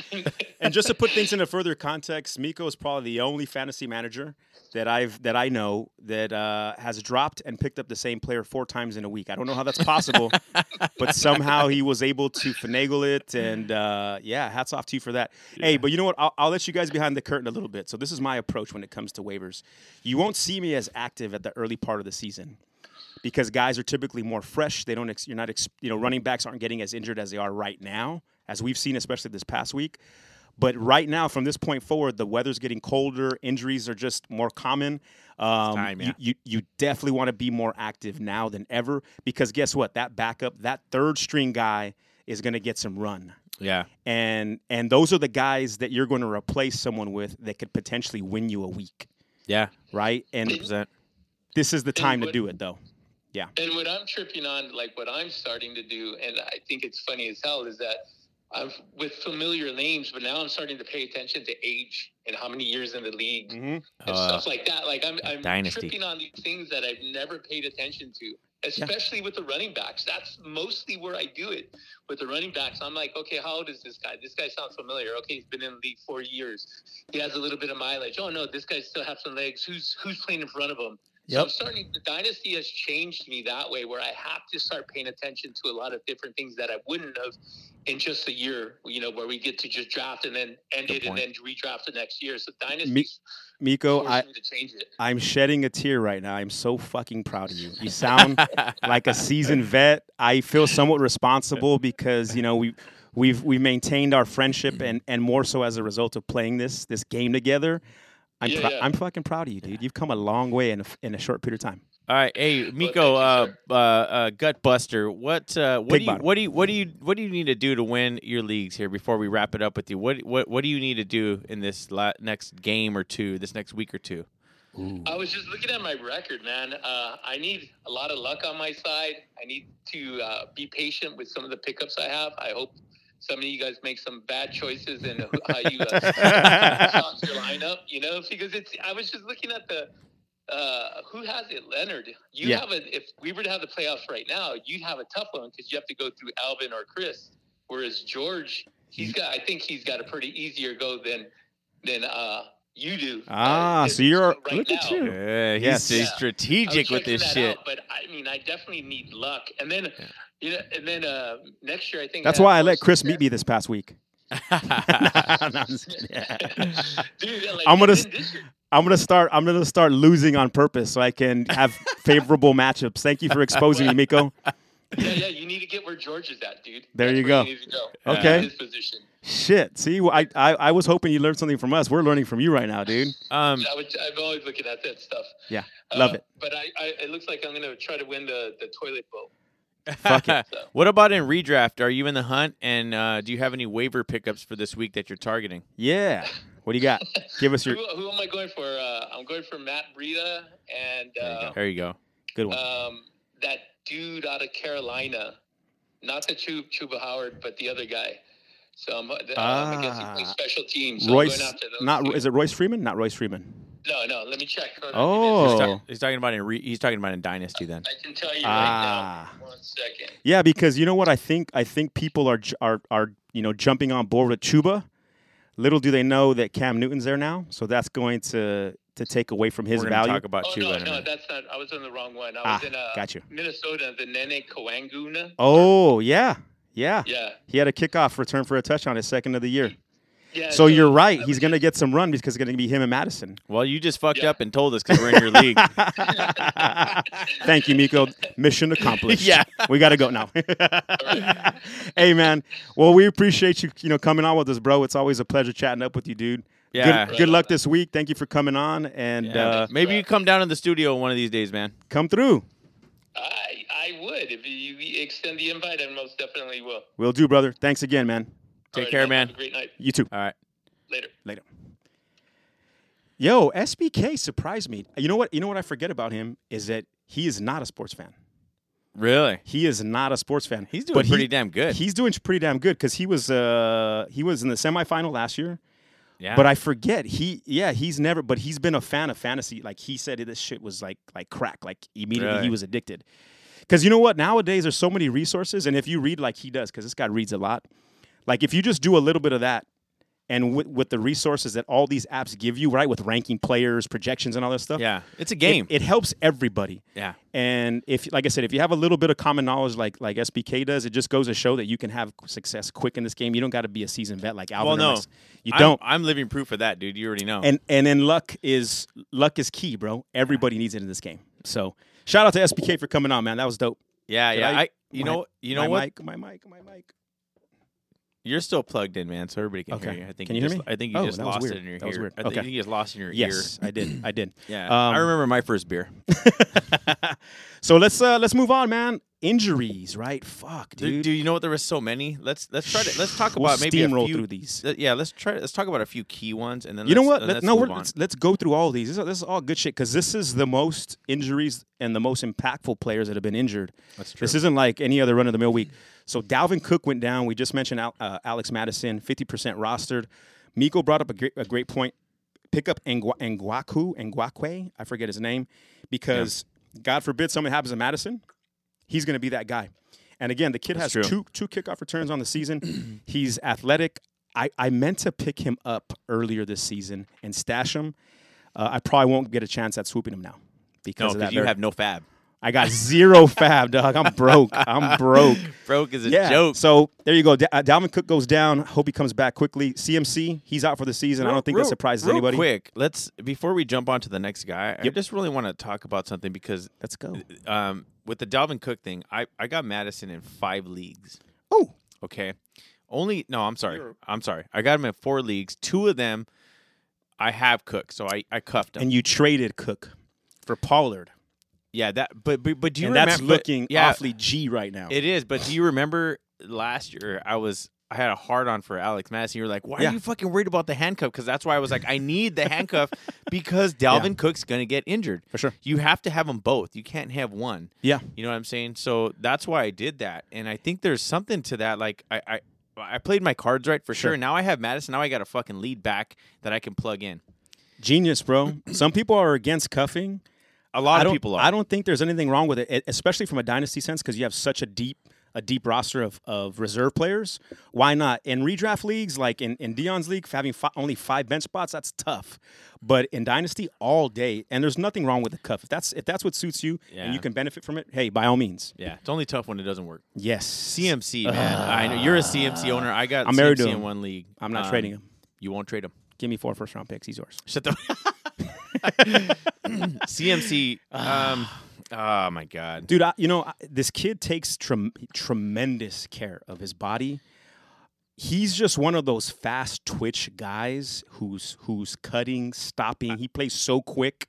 [SPEAKER 2] and just to put things into further context, Miko is probably the only fantasy manager that I've that I know that uh, has dropped and picked up the same player four times in a week. I don't know how that's possible, but somehow he was able to finagle it. And uh, yeah, hats off to you for that. Hey, but you know what? I'll, I'll let you guys behind the curtain a little bit. So this is my approach when it comes to waivers. You won't see me as active at the early part of the season because guys are typically more fresh. They don't, ex- you're not, ex- you know, running backs aren't getting as injured as they are right now, as we've seen, especially this past week. But right now, from this point forward, the weather's getting colder. Injuries are just more common. Um,
[SPEAKER 3] time,
[SPEAKER 2] you,
[SPEAKER 3] yeah.
[SPEAKER 2] you you definitely want to be more active now than ever because guess what? That backup, that third string guy, is going to get some run.
[SPEAKER 3] Yeah.
[SPEAKER 2] And and those are the guys that you're going to replace someone with that could potentially win you a week,
[SPEAKER 3] Yeah.
[SPEAKER 2] right? And
[SPEAKER 3] 100%.
[SPEAKER 2] this is the time to do it though.
[SPEAKER 4] And what I'm tripping on, like what I'm starting to do, and I think it's funny as hell, is that I'm with familiar names, but now I'm starting to pay attention to age and how many years in the league
[SPEAKER 2] Mm-hmm.
[SPEAKER 4] and
[SPEAKER 3] Uh,
[SPEAKER 4] stuff like that. Like I'm, I'm
[SPEAKER 3] Dynasty.
[SPEAKER 4] tripping on these things that I've never paid attention to, especially with the running backs. That's mostly where I do it with the running backs. I'm like, okay, how old is this guy? This guy sounds familiar. Okay, he's been in the league four years. He has a little bit of mileage. Oh no, this guy still has some legs. Who's who's playing in front of him? So
[SPEAKER 2] Yep.
[SPEAKER 4] I'm starting. The dynasty has changed me that way, where I have to start paying attention to a lot of different things that I wouldn't have in just a year. You know, where we get to just draft and then end it and then redraft the next year. So dynasty
[SPEAKER 2] Miko, I,
[SPEAKER 4] me change it.
[SPEAKER 2] I'm shedding a tear right now. I'm so fucking proud of you. You sound like a seasoned vet. I feel somewhat responsible because you know we we've we've maintained our friendship and and more so as a result of playing this this game together. I'm
[SPEAKER 4] Yeah,
[SPEAKER 2] prou-
[SPEAKER 4] yeah.
[SPEAKER 2] I'm fucking proud of you, dude. You've come a long way in a, in a short period of time.
[SPEAKER 3] All right, hey Miko, uh,
[SPEAKER 4] thank
[SPEAKER 3] uh, uh, Gut Buster, what, uh, what
[SPEAKER 2] Big
[SPEAKER 3] do you,
[SPEAKER 2] bottom.
[SPEAKER 3] what do you, what do you, what do you need to do to win your leagues here before we wrap it up with you? What, what, what do you need to do in this la- next game or two, this next week or two?
[SPEAKER 4] I was just looking at my record, man. Uh, I need a lot of luck on my side. I need to uh, be patient with some of the pickups I have. I hope some of you guys make some bad choices in how you uh, toss your lineup. You know, because it's. I was just looking at the. Uh, who has it? Leonard. You
[SPEAKER 2] Yeah.
[SPEAKER 4] have a. If we were to have the playoffs right now, you'd have a tough one because you have to go through Alvin or Chris. Whereas George, he's got. I think he's got a pretty easier go than than uh, you do.
[SPEAKER 2] Ah,
[SPEAKER 4] Uh,
[SPEAKER 2] so you're-
[SPEAKER 4] right
[SPEAKER 2] look at you.
[SPEAKER 3] Yeah, he's,
[SPEAKER 2] Yes.
[SPEAKER 3] he's
[SPEAKER 4] Yeah.
[SPEAKER 3] strategic with this shit.
[SPEAKER 4] out, but I mean, I definitely need luck. And then, you know, and then uh, next year, I think
[SPEAKER 2] That's
[SPEAKER 4] have
[SPEAKER 2] why I let Chris
[SPEAKER 4] success.
[SPEAKER 2] meet me this past week. No, I'm just kidding.
[SPEAKER 4] Dude, like,
[SPEAKER 2] I'm gonna
[SPEAKER 4] and
[SPEAKER 2] s-
[SPEAKER 4] then this year-
[SPEAKER 2] I'm gonna start. I'm gonna start losing on purpose so I can have favorable matchups. Thank you for exposing me, Miko.
[SPEAKER 4] yeah, yeah, you need to get where George is at, dude.
[SPEAKER 2] There
[SPEAKER 4] That's
[SPEAKER 2] you
[SPEAKER 4] where
[SPEAKER 2] go.
[SPEAKER 4] need to go.
[SPEAKER 2] Okay.
[SPEAKER 4] His position.
[SPEAKER 2] Shit. See, I, I I was hoping you learned something from us. We're learning from you right now, dude.
[SPEAKER 3] um,
[SPEAKER 4] I would, I'm always looking at that stuff.
[SPEAKER 2] Yeah, love
[SPEAKER 4] Uh,
[SPEAKER 2] it.
[SPEAKER 4] But I, I, it looks like I'm gonna try to win the the toilet bowl.
[SPEAKER 2] Fuck it.
[SPEAKER 4] So.
[SPEAKER 3] what about in redraft? Are you in the hunt? And uh, do you have any waiver pickups for this week that you're targeting?
[SPEAKER 2] Yeah. What do you got? Give us your
[SPEAKER 4] Who, who am I going for? Uh, I'm going for Matt Breida and uh,
[SPEAKER 3] There you go.
[SPEAKER 2] good one.
[SPEAKER 4] um, that dude out of Carolina, not the Chuba, Chuba Howard, but the other guy. So I'm, I guess he plays
[SPEAKER 2] Ah.
[SPEAKER 4] special teams. So
[SPEAKER 2] Royce,
[SPEAKER 4] going after those
[SPEAKER 2] not
[SPEAKER 4] two.
[SPEAKER 2] is it Royce Freeman? Not Royce Freeman.
[SPEAKER 4] No, no. Let me check.
[SPEAKER 2] Oh.
[SPEAKER 3] He's,
[SPEAKER 4] me a
[SPEAKER 3] ta- he's talking about in re- he's talking about in dynasty then.
[SPEAKER 4] second. I can tell you
[SPEAKER 2] Ah.
[SPEAKER 4] right now. One second.
[SPEAKER 2] Yeah, because you know what I think. I think people are are are you know jumping on board with Chuba. Little do they know that Cam Newton's there now, so that's going to to take away from his
[SPEAKER 3] We're gonna
[SPEAKER 2] value.
[SPEAKER 3] talk about
[SPEAKER 4] Oh
[SPEAKER 3] Chuba
[SPEAKER 4] no, no, that's not. I was on the wrong one. I
[SPEAKER 2] Ah,
[SPEAKER 4] was in uh,
[SPEAKER 2] got you.
[SPEAKER 4] Minnesota, the Nene Coanguna.
[SPEAKER 2] oh yeah, yeah,
[SPEAKER 4] Yeah,
[SPEAKER 2] He had a kickoff return for a touchdown, his second of the year.
[SPEAKER 4] yeah.
[SPEAKER 2] So you're right. He's going to get some run because it's going to be him and Mattison.
[SPEAKER 3] Well, you just fucked
[SPEAKER 4] Yeah.
[SPEAKER 3] up and told us because we're in your league.
[SPEAKER 2] Thank you, Miko. Mission accomplished.
[SPEAKER 3] Yeah.
[SPEAKER 2] we got to go now. hey, man. Well, we appreciate you, you know, coming on with us, bro. It's always a pleasure chatting up with you, dude.
[SPEAKER 3] Yeah.
[SPEAKER 2] Good, good luck this week. Thank you for coming on, and
[SPEAKER 3] Yeah.
[SPEAKER 2] uh,
[SPEAKER 3] Maybe you come down in the studio one of these days, man.
[SPEAKER 2] come through.
[SPEAKER 4] I I would if you extend the invite. I most definitely will.
[SPEAKER 2] We'll do, brother. Thanks again, man.
[SPEAKER 3] Take
[SPEAKER 4] All right,
[SPEAKER 3] care,
[SPEAKER 4] Have
[SPEAKER 3] man.
[SPEAKER 4] a great night.
[SPEAKER 2] You too.
[SPEAKER 3] All right.
[SPEAKER 4] Later.
[SPEAKER 2] Later. Yo, SBK surprised me. You know what? You know what I forget about him is that he is not a sports fan.
[SPEAKER 3] Really?
[SPEAKER 2] He is not a sports fan.
[SPEAKER 3] He's doing
[SPEAKER 2] But he-
[SPEAKER 3] pretty damn good.
[SPEAKER 2] He's doing pretty damn good because he was uh he was in the semifinal last year.
[SPEAKER 3] Yeah.
[SPEAKER 2] But I forget he yeah he's never but he's been a fan of fantasy. Like he said this shit was like like crack. Like immediately
[SPEAKER 3] Really?
[SPEAKER 2] he was addicted. Because you know what? Nowadays there's so many resources, and if you read like he does, because this guy reads a lot. Like if you just do a little bit of that, and with, with the resources that all these apps give you, right, with ranking players, projections, and all that stuff.
[SPEAKER 3] yeah. It's a game.
[SPEAKER 2] It, helps everybody.
[SPEAKER 3] yeah.
[SPEAKER 2] And if, like I said, if you have a little bit of common knowledge, like like SBK does, it just goes to show that you can have success quick in this game. You don't got to be a seasoned vet like Alvin.
[SPEAKER 3] Well, no.
[SPEAKER 2] Max. you
[SPEAKER 3] I'm-
[SPEAKER 2] don't.
[SPEAKER 3] I'm, living proof of that, dude. You already know.
[SPEAKER 2] and and then luck is luck is key, bro. Everybody needs it in this game. So shout out to SBK for coming on, man. That was dope.
[SPEAKER 3] yeah,
[SPEAKER 2] Did
[SPEAKER 3] yeah.
[SPEAKER 2] I-
[SPEAKER 3] I, you know, you know
[SPEAKER 2] my
[SPEAKER 3] what?
[SPEAKER 2] Mic, my mic, my mic.
[SPEAKER 3] You're still plugged in, man, so everybody can
[SPEAKER 2] Okay.
[SPEAKER 3] hear you. I think
[SPEAKER 2] Can
[SPEAKER 3] you
[SPEAKER 2] you
[SPEAKER 3] just,
[SPEAKER 2] hear me?
[SPEAKER 3] I think you
[SPEAKER 2] Oh,
[SPEAKER 3] just lost it in your
[SPEAKER 2] That was
[SPEAKER 3] ear.
[SPEAKER 2] weird.
[SPEAKER 3] I think
[SPEAKER 2] Okay.
[SPEAKER 3] you just lost it in your
[SPEAKER 2] Yes, I did. I did.
[SPEAKER 3] Yeah.
[SPEAKER 2] Um,
[SPEAKER 3] I remember my first beer.
[SPEAKER 2] so let's uh, let's move on, man. Injuries, right? Fuck, dude.
[SPEAKER 3] do you know what there was so many? Let's let's try to let's talk
[SPEAKER 2] We'll
[SPEAKER 3] about maybe a
[SPEAKER 2] steamroll
[SPEAKER 3] few.
[SPEAKER 2] through these.
[SPEAKER 3] uh, yeah, let's try. Let's talk about a few key ones, and then
[SPEAKER 2] You know what?
[SPEAKER 3] uh,
[SPEAKER 2] Let,
[SPEAKER 3] let's
[SPEAKER 2] no, we're, let's, let's go through all these. This is, this is all good shit because this is the most injuries and the most impactful players that have been injured.
[SPEAKER 3] That's true.
[SPEAKER 2] This isn't like any other run of the mill week. So Dalvin Cook went down. We just mentioned Al, uh, Alex Mattison, 50% rostered. Miko brought up a great, a great point. Pick up Ngwa- Ngwaku, Ngwakwe, I forget his name, because God forbid something happens to Mattison, he's going to be that guy. And again, the kid
[SPEAKER 3] That's
[SPEAKER 2] has
[SPEAKER 3] true.
[SPEAKER 2] two two kickoff returns on the season. he's athletic. I, I meant to pick him up earlier this season and stash him. Uh, I probably won't get a chance at swooping him now because
[SPEAKER 3] no,
[SPEAKER 2] of that.
[SPEAKER 3] you have no fab.
[SPEAKER 2] I got zero fab, dog. I'm broke. I'm broke.
[SPEAKER 3] Broke is a
[SPEAKER 2] Yeah.
[SPEAKER 3] joke.
[SPEAKER 2] So there you go. Da- uh, Dalvin Cook goes down. Hope he comes back quickly. CMC, he's out for the season. I don't think
[SPEAKER 3] Real-
[SPEAKER 2] that surprises
[SPEAKER 3] real
[SPEAKER 2] anybody.
[SPEAKER 3] Quick, let's before we jump on to the next guy. I just really want to talk about something because
[SPEAKER 2] Let's go.
[SPEAKER 3] um, with the Dalvin Cook thing, I I got Mattison in five leagues.
[SPEAKER 2] Oh,
[SPEAKER 3] Okay, only no. I'm sorry. I'm sorry. I got him in four leagues. Two of them, I have Cook, so I I cuffed him.
[SPEAKER 2] and you traded Cook for Pollard,
[SPEAKER 3] yeah, that. But but, but do you
[SPEAKER 2] and
[SPEAKER 3] remember?
[SPEAKER 2] that's
[SPEAKER 3] but-
[SPEAKER 2] looking
[SPEAKER 3] yeah,
[SPEAKER 2] awfully G right now.
[SPEAKER 3] It is, but do you remember last year I was I had a hard on for Alex Mattison. You were like, why
[SPEAKER 2] Yeah.
[SPEAKER 3] are you fucking worried about the handcuff? Because that's why I was like, I need the handcuff because Dalvin Cook's gonna get injured.
[SPEAKER 2] For sure.
[SPEAKER 3] You have to have them both. You can't have one.
[SPEAKER 2] yeah.
[SPEAKER 3] You know what I'm saying? So that's why I did that. And I think there's something to that. Like I I, I played my cards right for sure.
[SPEAKER 2] Sure.
[SPEAKER 3] Now I have Mattison. Now I got a fucking lead back that I can plug in.
[SPEAKER 2] Genius, bro. Some people are against cuffing.
[SPEAKER 3] A lot
[SPEAKER 2] I
[SPEAKER 3] of people are.
[SPEAKER 2] I don't think there's anything wrong with it, especially from a dynasty sense, because you have such a deep a deep roster of, of reserve players. Why not in redraft leagues, like in, in Dion's league, having fi- only five bench spots? That's tough. But in dynasty, all day, and there's nothing wrong with the cuff. If that's if that's what suits you and you can benefit from it, hey, by all means,
[SPEAKER 3] Yeah, it's only tough when it doesn't work.
[SPEAKER 2] yes.
[SPEAKER 3] CMC, man. I know you're a CMC owner. I got
[SPEAKER 2] I'm married
[SPEAKER 3] CMC
[SPEAKER 2] to
[SPEAKER 3] in one league.
[SPEAKER 2] I'm not
[SPEAKER 3] Um,
[SPEAKER 2] trading him.
[SPEAKER 3] You won't trade him.
[SPEAKER 2] Give me four first round picks. He's yours.
[SPEAKER 3] Shut the CMC. Um, oh my god.
[SPEAKER 2] dude. I, you know, I, this kid takes trem- tremendous care of his body. He's just one of those fast twitch guys who's who's cutting, stopping. He plays so quick.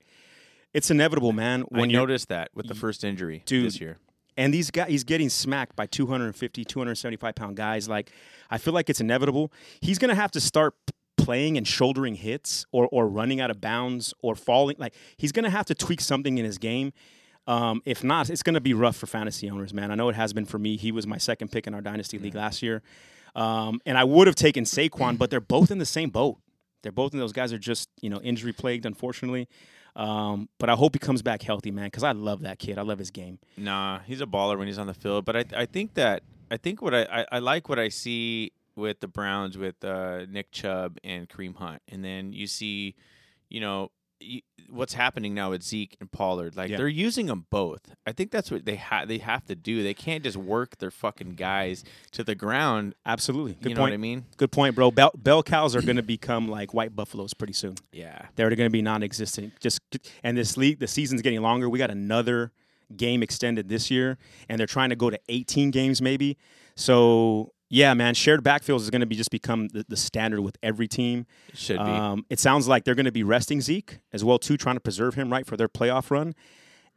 [SPEAKER 2] It's inevitable, man.
[SPEAKER 3] I
[SPEAKER 2] When you
[SPEAKER 3] noticed that with the first injury
[SPEAKER 2] Dude.
[SPEAKER 3] this year.
[SPEAKER 2] and these guys, he's getting smacked by 250, 275 pound guys. Like, I feel like it's inevitable. He's gonna have to start playing and shouldering hits, or or running out of bounds, or falling. Like, he's gonna have to tweak something in his game. Um, if not, it's going to be rough for fantasy owners, man. I know it has been for me. He was my second pick in our dynasty league last year, um, and I would have taken Saquon, but they're both in the same boat. They're both, in those guys are just you know injury plagued, unfortunately. Um, but I hope he comes back healthy, man, because I love that kid. I love his game.
[SPEAKER 3] Nah, he's a baller when he's on the field. But I, I think that I think what I, I, I like what I see with the Browns with uh, Nick Chubb and Kareem Hunt, and then you see, you know, y what's happening now with Zeke and Pollard. Like
[SPEAKER 2] Yeah.
[SPEAKER 3] they're using them both. I think that's what they have. They have to do. They can't just work their fucking guys to the ground.
[SPEAKER 2] Absolutely, good
[SPEAKER 3] you know
[SPEAKER 2] point.
[SPEAKER 3] what I mean?
[SPEAKER 2] Good point, bro. Bell, bell cows are going to become like white buffaloes pretty soon.
[SPEAKER 3] Yeah.
[SPEAKER 2] They're going to be non-existent. Just and this league, the season's getting longer. We got another game extended this year, and they're trying to go to 18 games maybe. So yeah, man, shared backfields is going to be just become the, the standard with every team.
[SPEAKER 3] It should be.
[SPEAKER 2] Um, it sounds like they're going to be resting Zeke as well too, trying to preserve him right for their playoff run.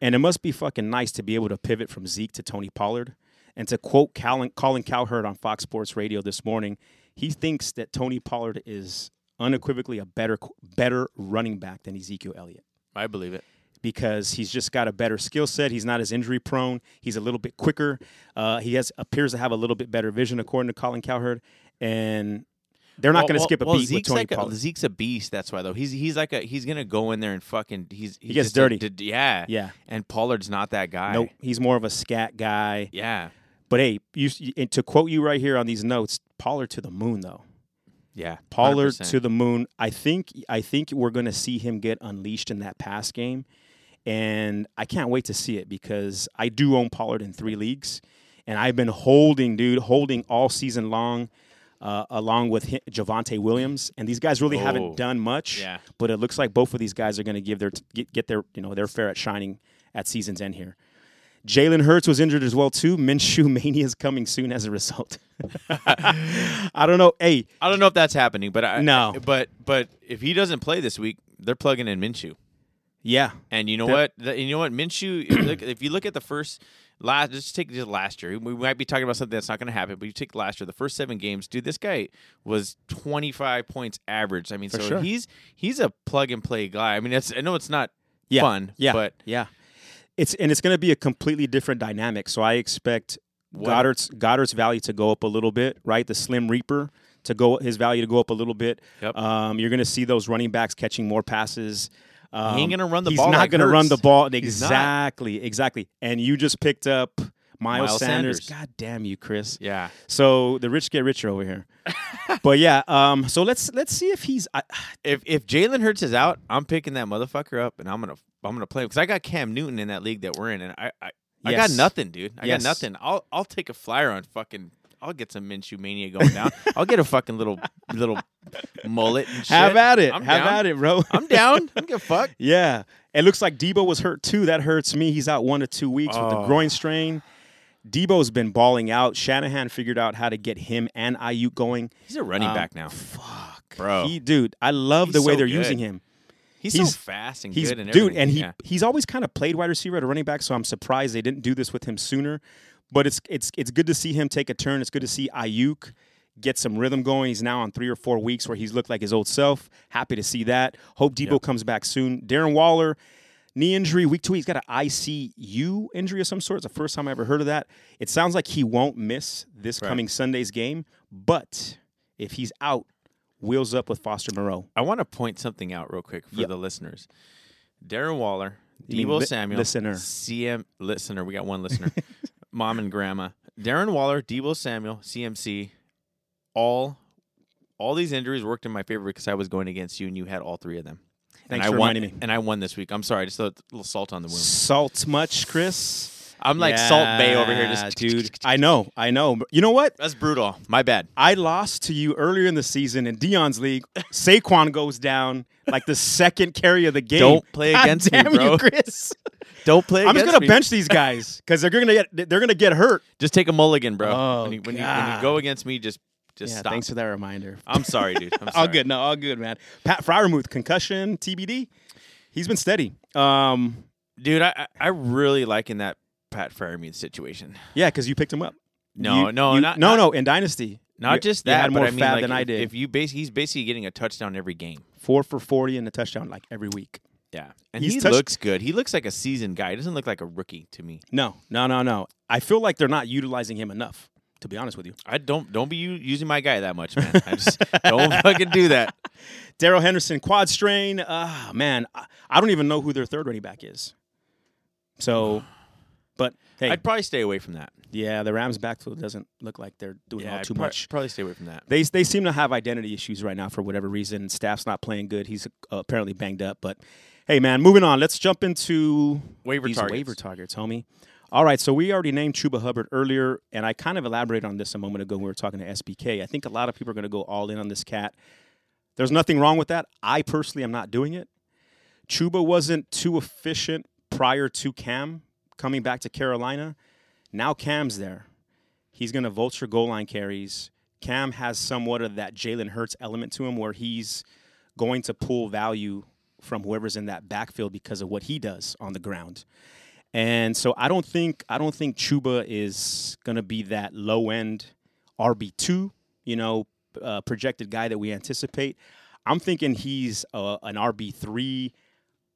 [SPEAKER 2] And it must be fucking nice to be able to pivot from Zeke to Tony Pollard. And to quote Colin, Colin Cowherd on Fox Sports Radio this morning, he thinks that Tony Pollard is unequivocally a better better running back than Ezekiel Elliott
[SPEAKER 3] I believe it.
[SPEAKER 2] Because he's just got a better skill set. He's not as injury prone. He's a little bit quicker. Uh, he has appears to have a little bit better vision, according to Colin Cowherd. And they're not
[SPEAKER 3] Well-
[SPEAKER 2] going to
[SPEAKER 3] well-
[SPEAKER 2] skip a
[SPEAKER 3] well,
[SPEAKER 2] beat
[SPEAKER 3] Zeke's
[SPEAKER 2] with Tony
[SPEAKER 3] like a,
[SPEAKER 2] Pollard.
[SPEAKER 3] Zeke's a beast. That's why though. He's he's like a he's gonna go in there and fucking he's he
[SPEAKER 2] gets
[SPEAKER 3] a-
[SPEAKER 2] dirty.
[SPEAKER 3] yeah.
[SPEAKER 2] yeah,
[SPEAKER 3] And Pollard's not that guy.
[SPEAKER 2] nope. He's more of a scat guy.
[SPEAKER 3] Yeah.
[SPEAKER 2] But hey, you, to quote you right here on these notes, Pollard to the moon though.
[SPEAKER 3] Yeah.
[SPEAKER 2] Pollard
[SPEAKER 3] 100%.
[SPEAKER 2] to the moon. I think I think we're going to see him get unleashed in that pass game, and I can't wait to see it because I do own Pollard in three leagues, and I've been holding, dude, holding all season long, uh, along with hi- Javonte Williams, and these guys really
[SPEAKER 3] Oh.
[SPEAKER 2] haven't done much.
[SPEAKER 3] Yeah.
[SPEAKER 2] But it looks like both of these guys are going to give their get, get their you know their fair at shining at season's end here. Jalen Hurts was injured as well too. Minshew mania is coming soon as a result. I don't know. Hey,
[SPEAKER 3] I don't know if that's happening, but I
[SPEAKER 2] No.
[SPEAKER 3] But but if he doesn't play this week, they're plugging in Minshew.
[SPEAKER 2] Yeah.
[SPEAKER 3] And you know
[SPEAKER 2] The-
[SPEAKER 3] what? The, you know what? Minshew. if you look- if you look at the first last, just take just last year. We might be talking about something that's not going to happen, but you take last year, the first seven games, dude. This guy was twenty five points average. I mean,
[SPEAKER 2] For
[SPEAKER 3] so
[SPEAKER 2] sure.
[SPEAKER 3] he's he's a plug and play guy. I mean, it's I know it's not
[SPEAKER 2] Yeah.
[SPEAKER 3] fun,
[SPEAKER 2] Yeah.
[SPEAKER 3] but
[SPEAKER 2] Yeah. It's and it's going to be a completely different dynamic. So I expect
[SPEAKER 3] What-
[SPEAKER 2] Goedert's Goedert's value to go up a little bit, right? The Slim Reaper to go his value to go up a little bit.
[SPEAKER 3] Yep.
[SPEAKER 2] Um, you're going to see those running backs catching more passes. Um,
[SPEAKER 3] He ain't gonna run the
[SPEAKER 2] he's
[SPEAKER 3] ball
[SPEAKER 2] not
[SPEAKER 3] like
[SPEAKER 2] gonna run the ball exactly, exactly. And you just picked up Miles,
[SPEAKER 3] Miles
[SPEAKER 2] Sanders.
[SPEAKER 3] Sanders.
[SPEAKER 2] God damn you, Chris.
[SPEAKER 3] yeah,
[SPEAKER 2] So the rich get richer over here. but yeah, um, so let's let's see if he's.
[SPEAKER 3] If if Jalen Hurts is out, I'm picking that motherfucker up, and I'm gonna I'm gonna play because I got Cam Newton in that league that we're in, and I I, I got nothing, dude. I
[SPEAKER 2] Yes.
[SPEAKER 3] got nothing. I'll I'll take a flyer on fucking. I'll get some Minshew mania going down. I'll get a fucking little little mullet and shit.
[SPEAKER 2] have at it.
[SPEAKER 3] I'm
[SPEAKER 2] have
[SPEAKER 3] down.
[SPEAKER 2] at it, bro.
[SPEAKER 3] I'm down. I don't give a fuck.
[SPEAKER 2] Yeah. It looks like Deebo was hurt too. That hurts me. He's out one to two weeks with the
[SPEAKER 3] Oh.
[SPEAKER 2] groin strain. Deebo's been balling out. Shanahan figured out how to get him and Aiyuk going.
[SPEAKER 3] He's a running
[SPEAKER 2] Um,
[SPEAKER 3] back now,
[SPEAKER 2] Fuck,
[SPEAKER 3] Bro.
[SPEAKER 2] He, dude, I love the way
[SPEAKER 3] so
[SPEAKER 2] they're
[SPEAKER 3] good.
[SPEAKER 2] using him.
[SPEAKER 3] He's,
[SPEAKER 2] he's-
[SPEAKER 3] so fast and
[SPEAKER 2] He's
[SPEAKER 3] good and
[SPEAKER 2] dude,
[SPEAKER 3] everything.
[SPEAKER 2] and he
[SPEAKER 3] yeah.
[SPEAKER 2] he's always kind of played wide receiver at a running back. So I'm surprised they didn't do this with him sooner. But it's it's it's good to see him take a turn. It's good to see Aiyuk get some rhythm going. He's now on three or four weeks where he's looked like his old self. Happy to see that. Hope Deebo
[SPEAKER 3] Yep.
[SPEAKER 2] comes back soon. Darren Waller, knee injury, week two. He's got an ICU injury of some sort. It's the first time I ever heard of that. It sounds like he won't miss this
[SPEAKER 3] Right.
[SPEAKER 2] coming Sunday's game. But if he's out, wheels up with Foster Moreau.
[SPEAKER 3] I want to point something out real quick for
[SPEAKER 2] Yep.
[SPEAKER 3] the listeners. Darren Waller, Deebo
[SPEAKER 2] li-
[SPEAKER 3] Samuel,
[SPEAKER 2] listener.
[SPEAKER 3] CM listener. We got one listener, mom and grandma. Darren Waller, Deebo Samuel, CMC, all all these injuries worked in my favor because I was going against you and you had all three of them.
[SPEAKER 2] Thanks
[SPEAKER 3] and I
[SPEAKER 2] for
[SPEAKER 3] won,
[SPEAKER 2] reminding me.
[SPEAKER 3] And I won this week. I'm sorry, just a little salt on the wound.
[SPEAKER 2] Salt much, Chris?
[SPEAKER 3] I'm like Salt Bae over here, just
[SPEAKER 2] dude. I know, I know. You know what?
[SPEAKER 3] That's brutal. My bad.
[SPEAKER 2] I lost to you earlier in the season in Dion's league. Saquon goes down like the second carry of the game.
[SPEAKER 3] Don't play
[SPEAKER 2] God
[SPEAKER 3] against me,
[SPEAKER 2] damn you,
[SPEAKER 3] bro.
[SPEAKER 2] Chris.
[SPEAKER 3] Don't play.
[SPEAKER 2] I'm just gonna
[SPEAKER 3] me.
[SPEAKER 2] bench these guys because they're gonna get they're gonna get hurt.
[SPEAKER 3] Just take a mulligan, bro.
[SPEAKER 2] Oh,
[SPEAKER 3] when, you, when, you, when you go against me, just just
[SPEAKER 2] yeah,
[SPEAKER 3] stop.
[SPEAKER 2] thanks for that reminder.
[SPEAKER 3] I'm sorry, dude. I'm sorry.
[SPEAKER 2] All good, no, all good, man. Pat Freiermuth, concussion, TBD. He's been steady. Um,
[SPEAKER 3] dude. I- I really liking that Pat Freiermuth situation.
[SPEAKER 2] yeah, because you picked him up.
[SPEAKER 3] No,
[SPEAKER 2] You-
[SPEAKER 3] no,
[SPEAKER 2] you-
[SPEAKER 3] not
[SPEAKER 2] no,
[SPEAKER 3] not,
[SPEAKER 2] no. In Dynasty,
[SPEAKER 3] not
[SPEAKER 2] you-
[SPEAKER 3] just
[SPEAKER 2] you
[SPEAKER 3] that,
[SPEAKER 2] had
[SPEAKER 3] but
[SPEAKER 2] more
[SPEAKER 3] I mean,
[SPEAKER 2] fab
[SPEAKER 3] like,
[SPEAKER 2] than I did.
[SPEAKER 3] If you base, he's basically getting a touchdown every game.
[SPEAKER 2] Four for forty and a touchdown like every week.
[SPEAKER 3] Yeah, and
[SPEAKER 2] He's
[SPEAKER 3] he
[SPEAKER 2] touched-
[SPEAKER 3] looks good. He looks like a seasoned guy. He doesn't look like a rookie to me.
[SPEAKER 2] No, no, no, no. I feel like they're not utilizing him enough. To be honest with you,
[SPEAKER 3] I don't don't be using my guy that much, man. I just don't fucking do that.
[SPEAKER 2] Darrell Henderson quad strain. Ah, man, I, I don't even know who their third running back is. So, but hey,
[SPEAKER 3] I'd probably stay away from that.
[SPEAKER 2] yeah, the Rams' backfield doesn't look like they're doing
[SPEAKER 3] Yeah,
[SPEAKER 2] all too much.
[SPEAKER 3] Probably stay away from that.
[SPEAKER 2] They they seem to have identity issues right now for whatever reason. Staff's not playing good. He's uh, apparently banged up. But hey, man, moving on. Let's jump into
[SPEAKER 3] Waiver targets.
[SPEAKER 2] waiver targets, homie. All right, so we already named Chuba Hubbard earlier, and I kind of elaborated on this a moment ago when we were talking to SBK. I think a lot of people are going to go all in on this cat. There's nothing wrong with that. I personally am not doing it. Chuba wasn't too efficient prior to Cam coming back to Carolina. Now Cam's there. He's going to vulture goal line carries. Cam has somewhat of that Jalen Hurts element to him where he's going to pull value from whoever's in that backfield because of what he does on the ground. And so I don't think I don't think Chuba is going to be that low end RB two, you know, uh, projected guy that we anticipate. I'm thinking he's uh, an RB three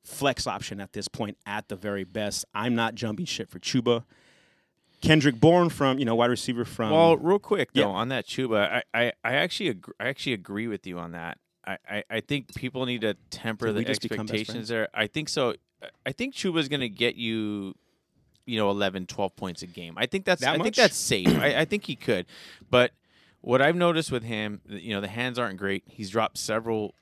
[SPEAKER 2] flex option at this point at the very best. I'm not jumping shit for Chuba. Kendrick Bourne from you know wide receiver from
[SPEAKER 3] Well, real quick though,
[SPEAKER 2] yeah.
[SPEAKER 3] on that Chuba, I, I, I actually agree, I actually agree with you on that. I, I, I think people need to temper the
[SPEAKER 2] we just become best
[SPEAKER 3] expectations there. I think so. I think Chuba's going to get you, you know, 11, 12 points a game. I think that's
[SPEAKER 2] That
[SPEAKER 3] I think that's safe. I, I think he could, but what I've noticed with him, you know, the hands aren't great. He's dropped several,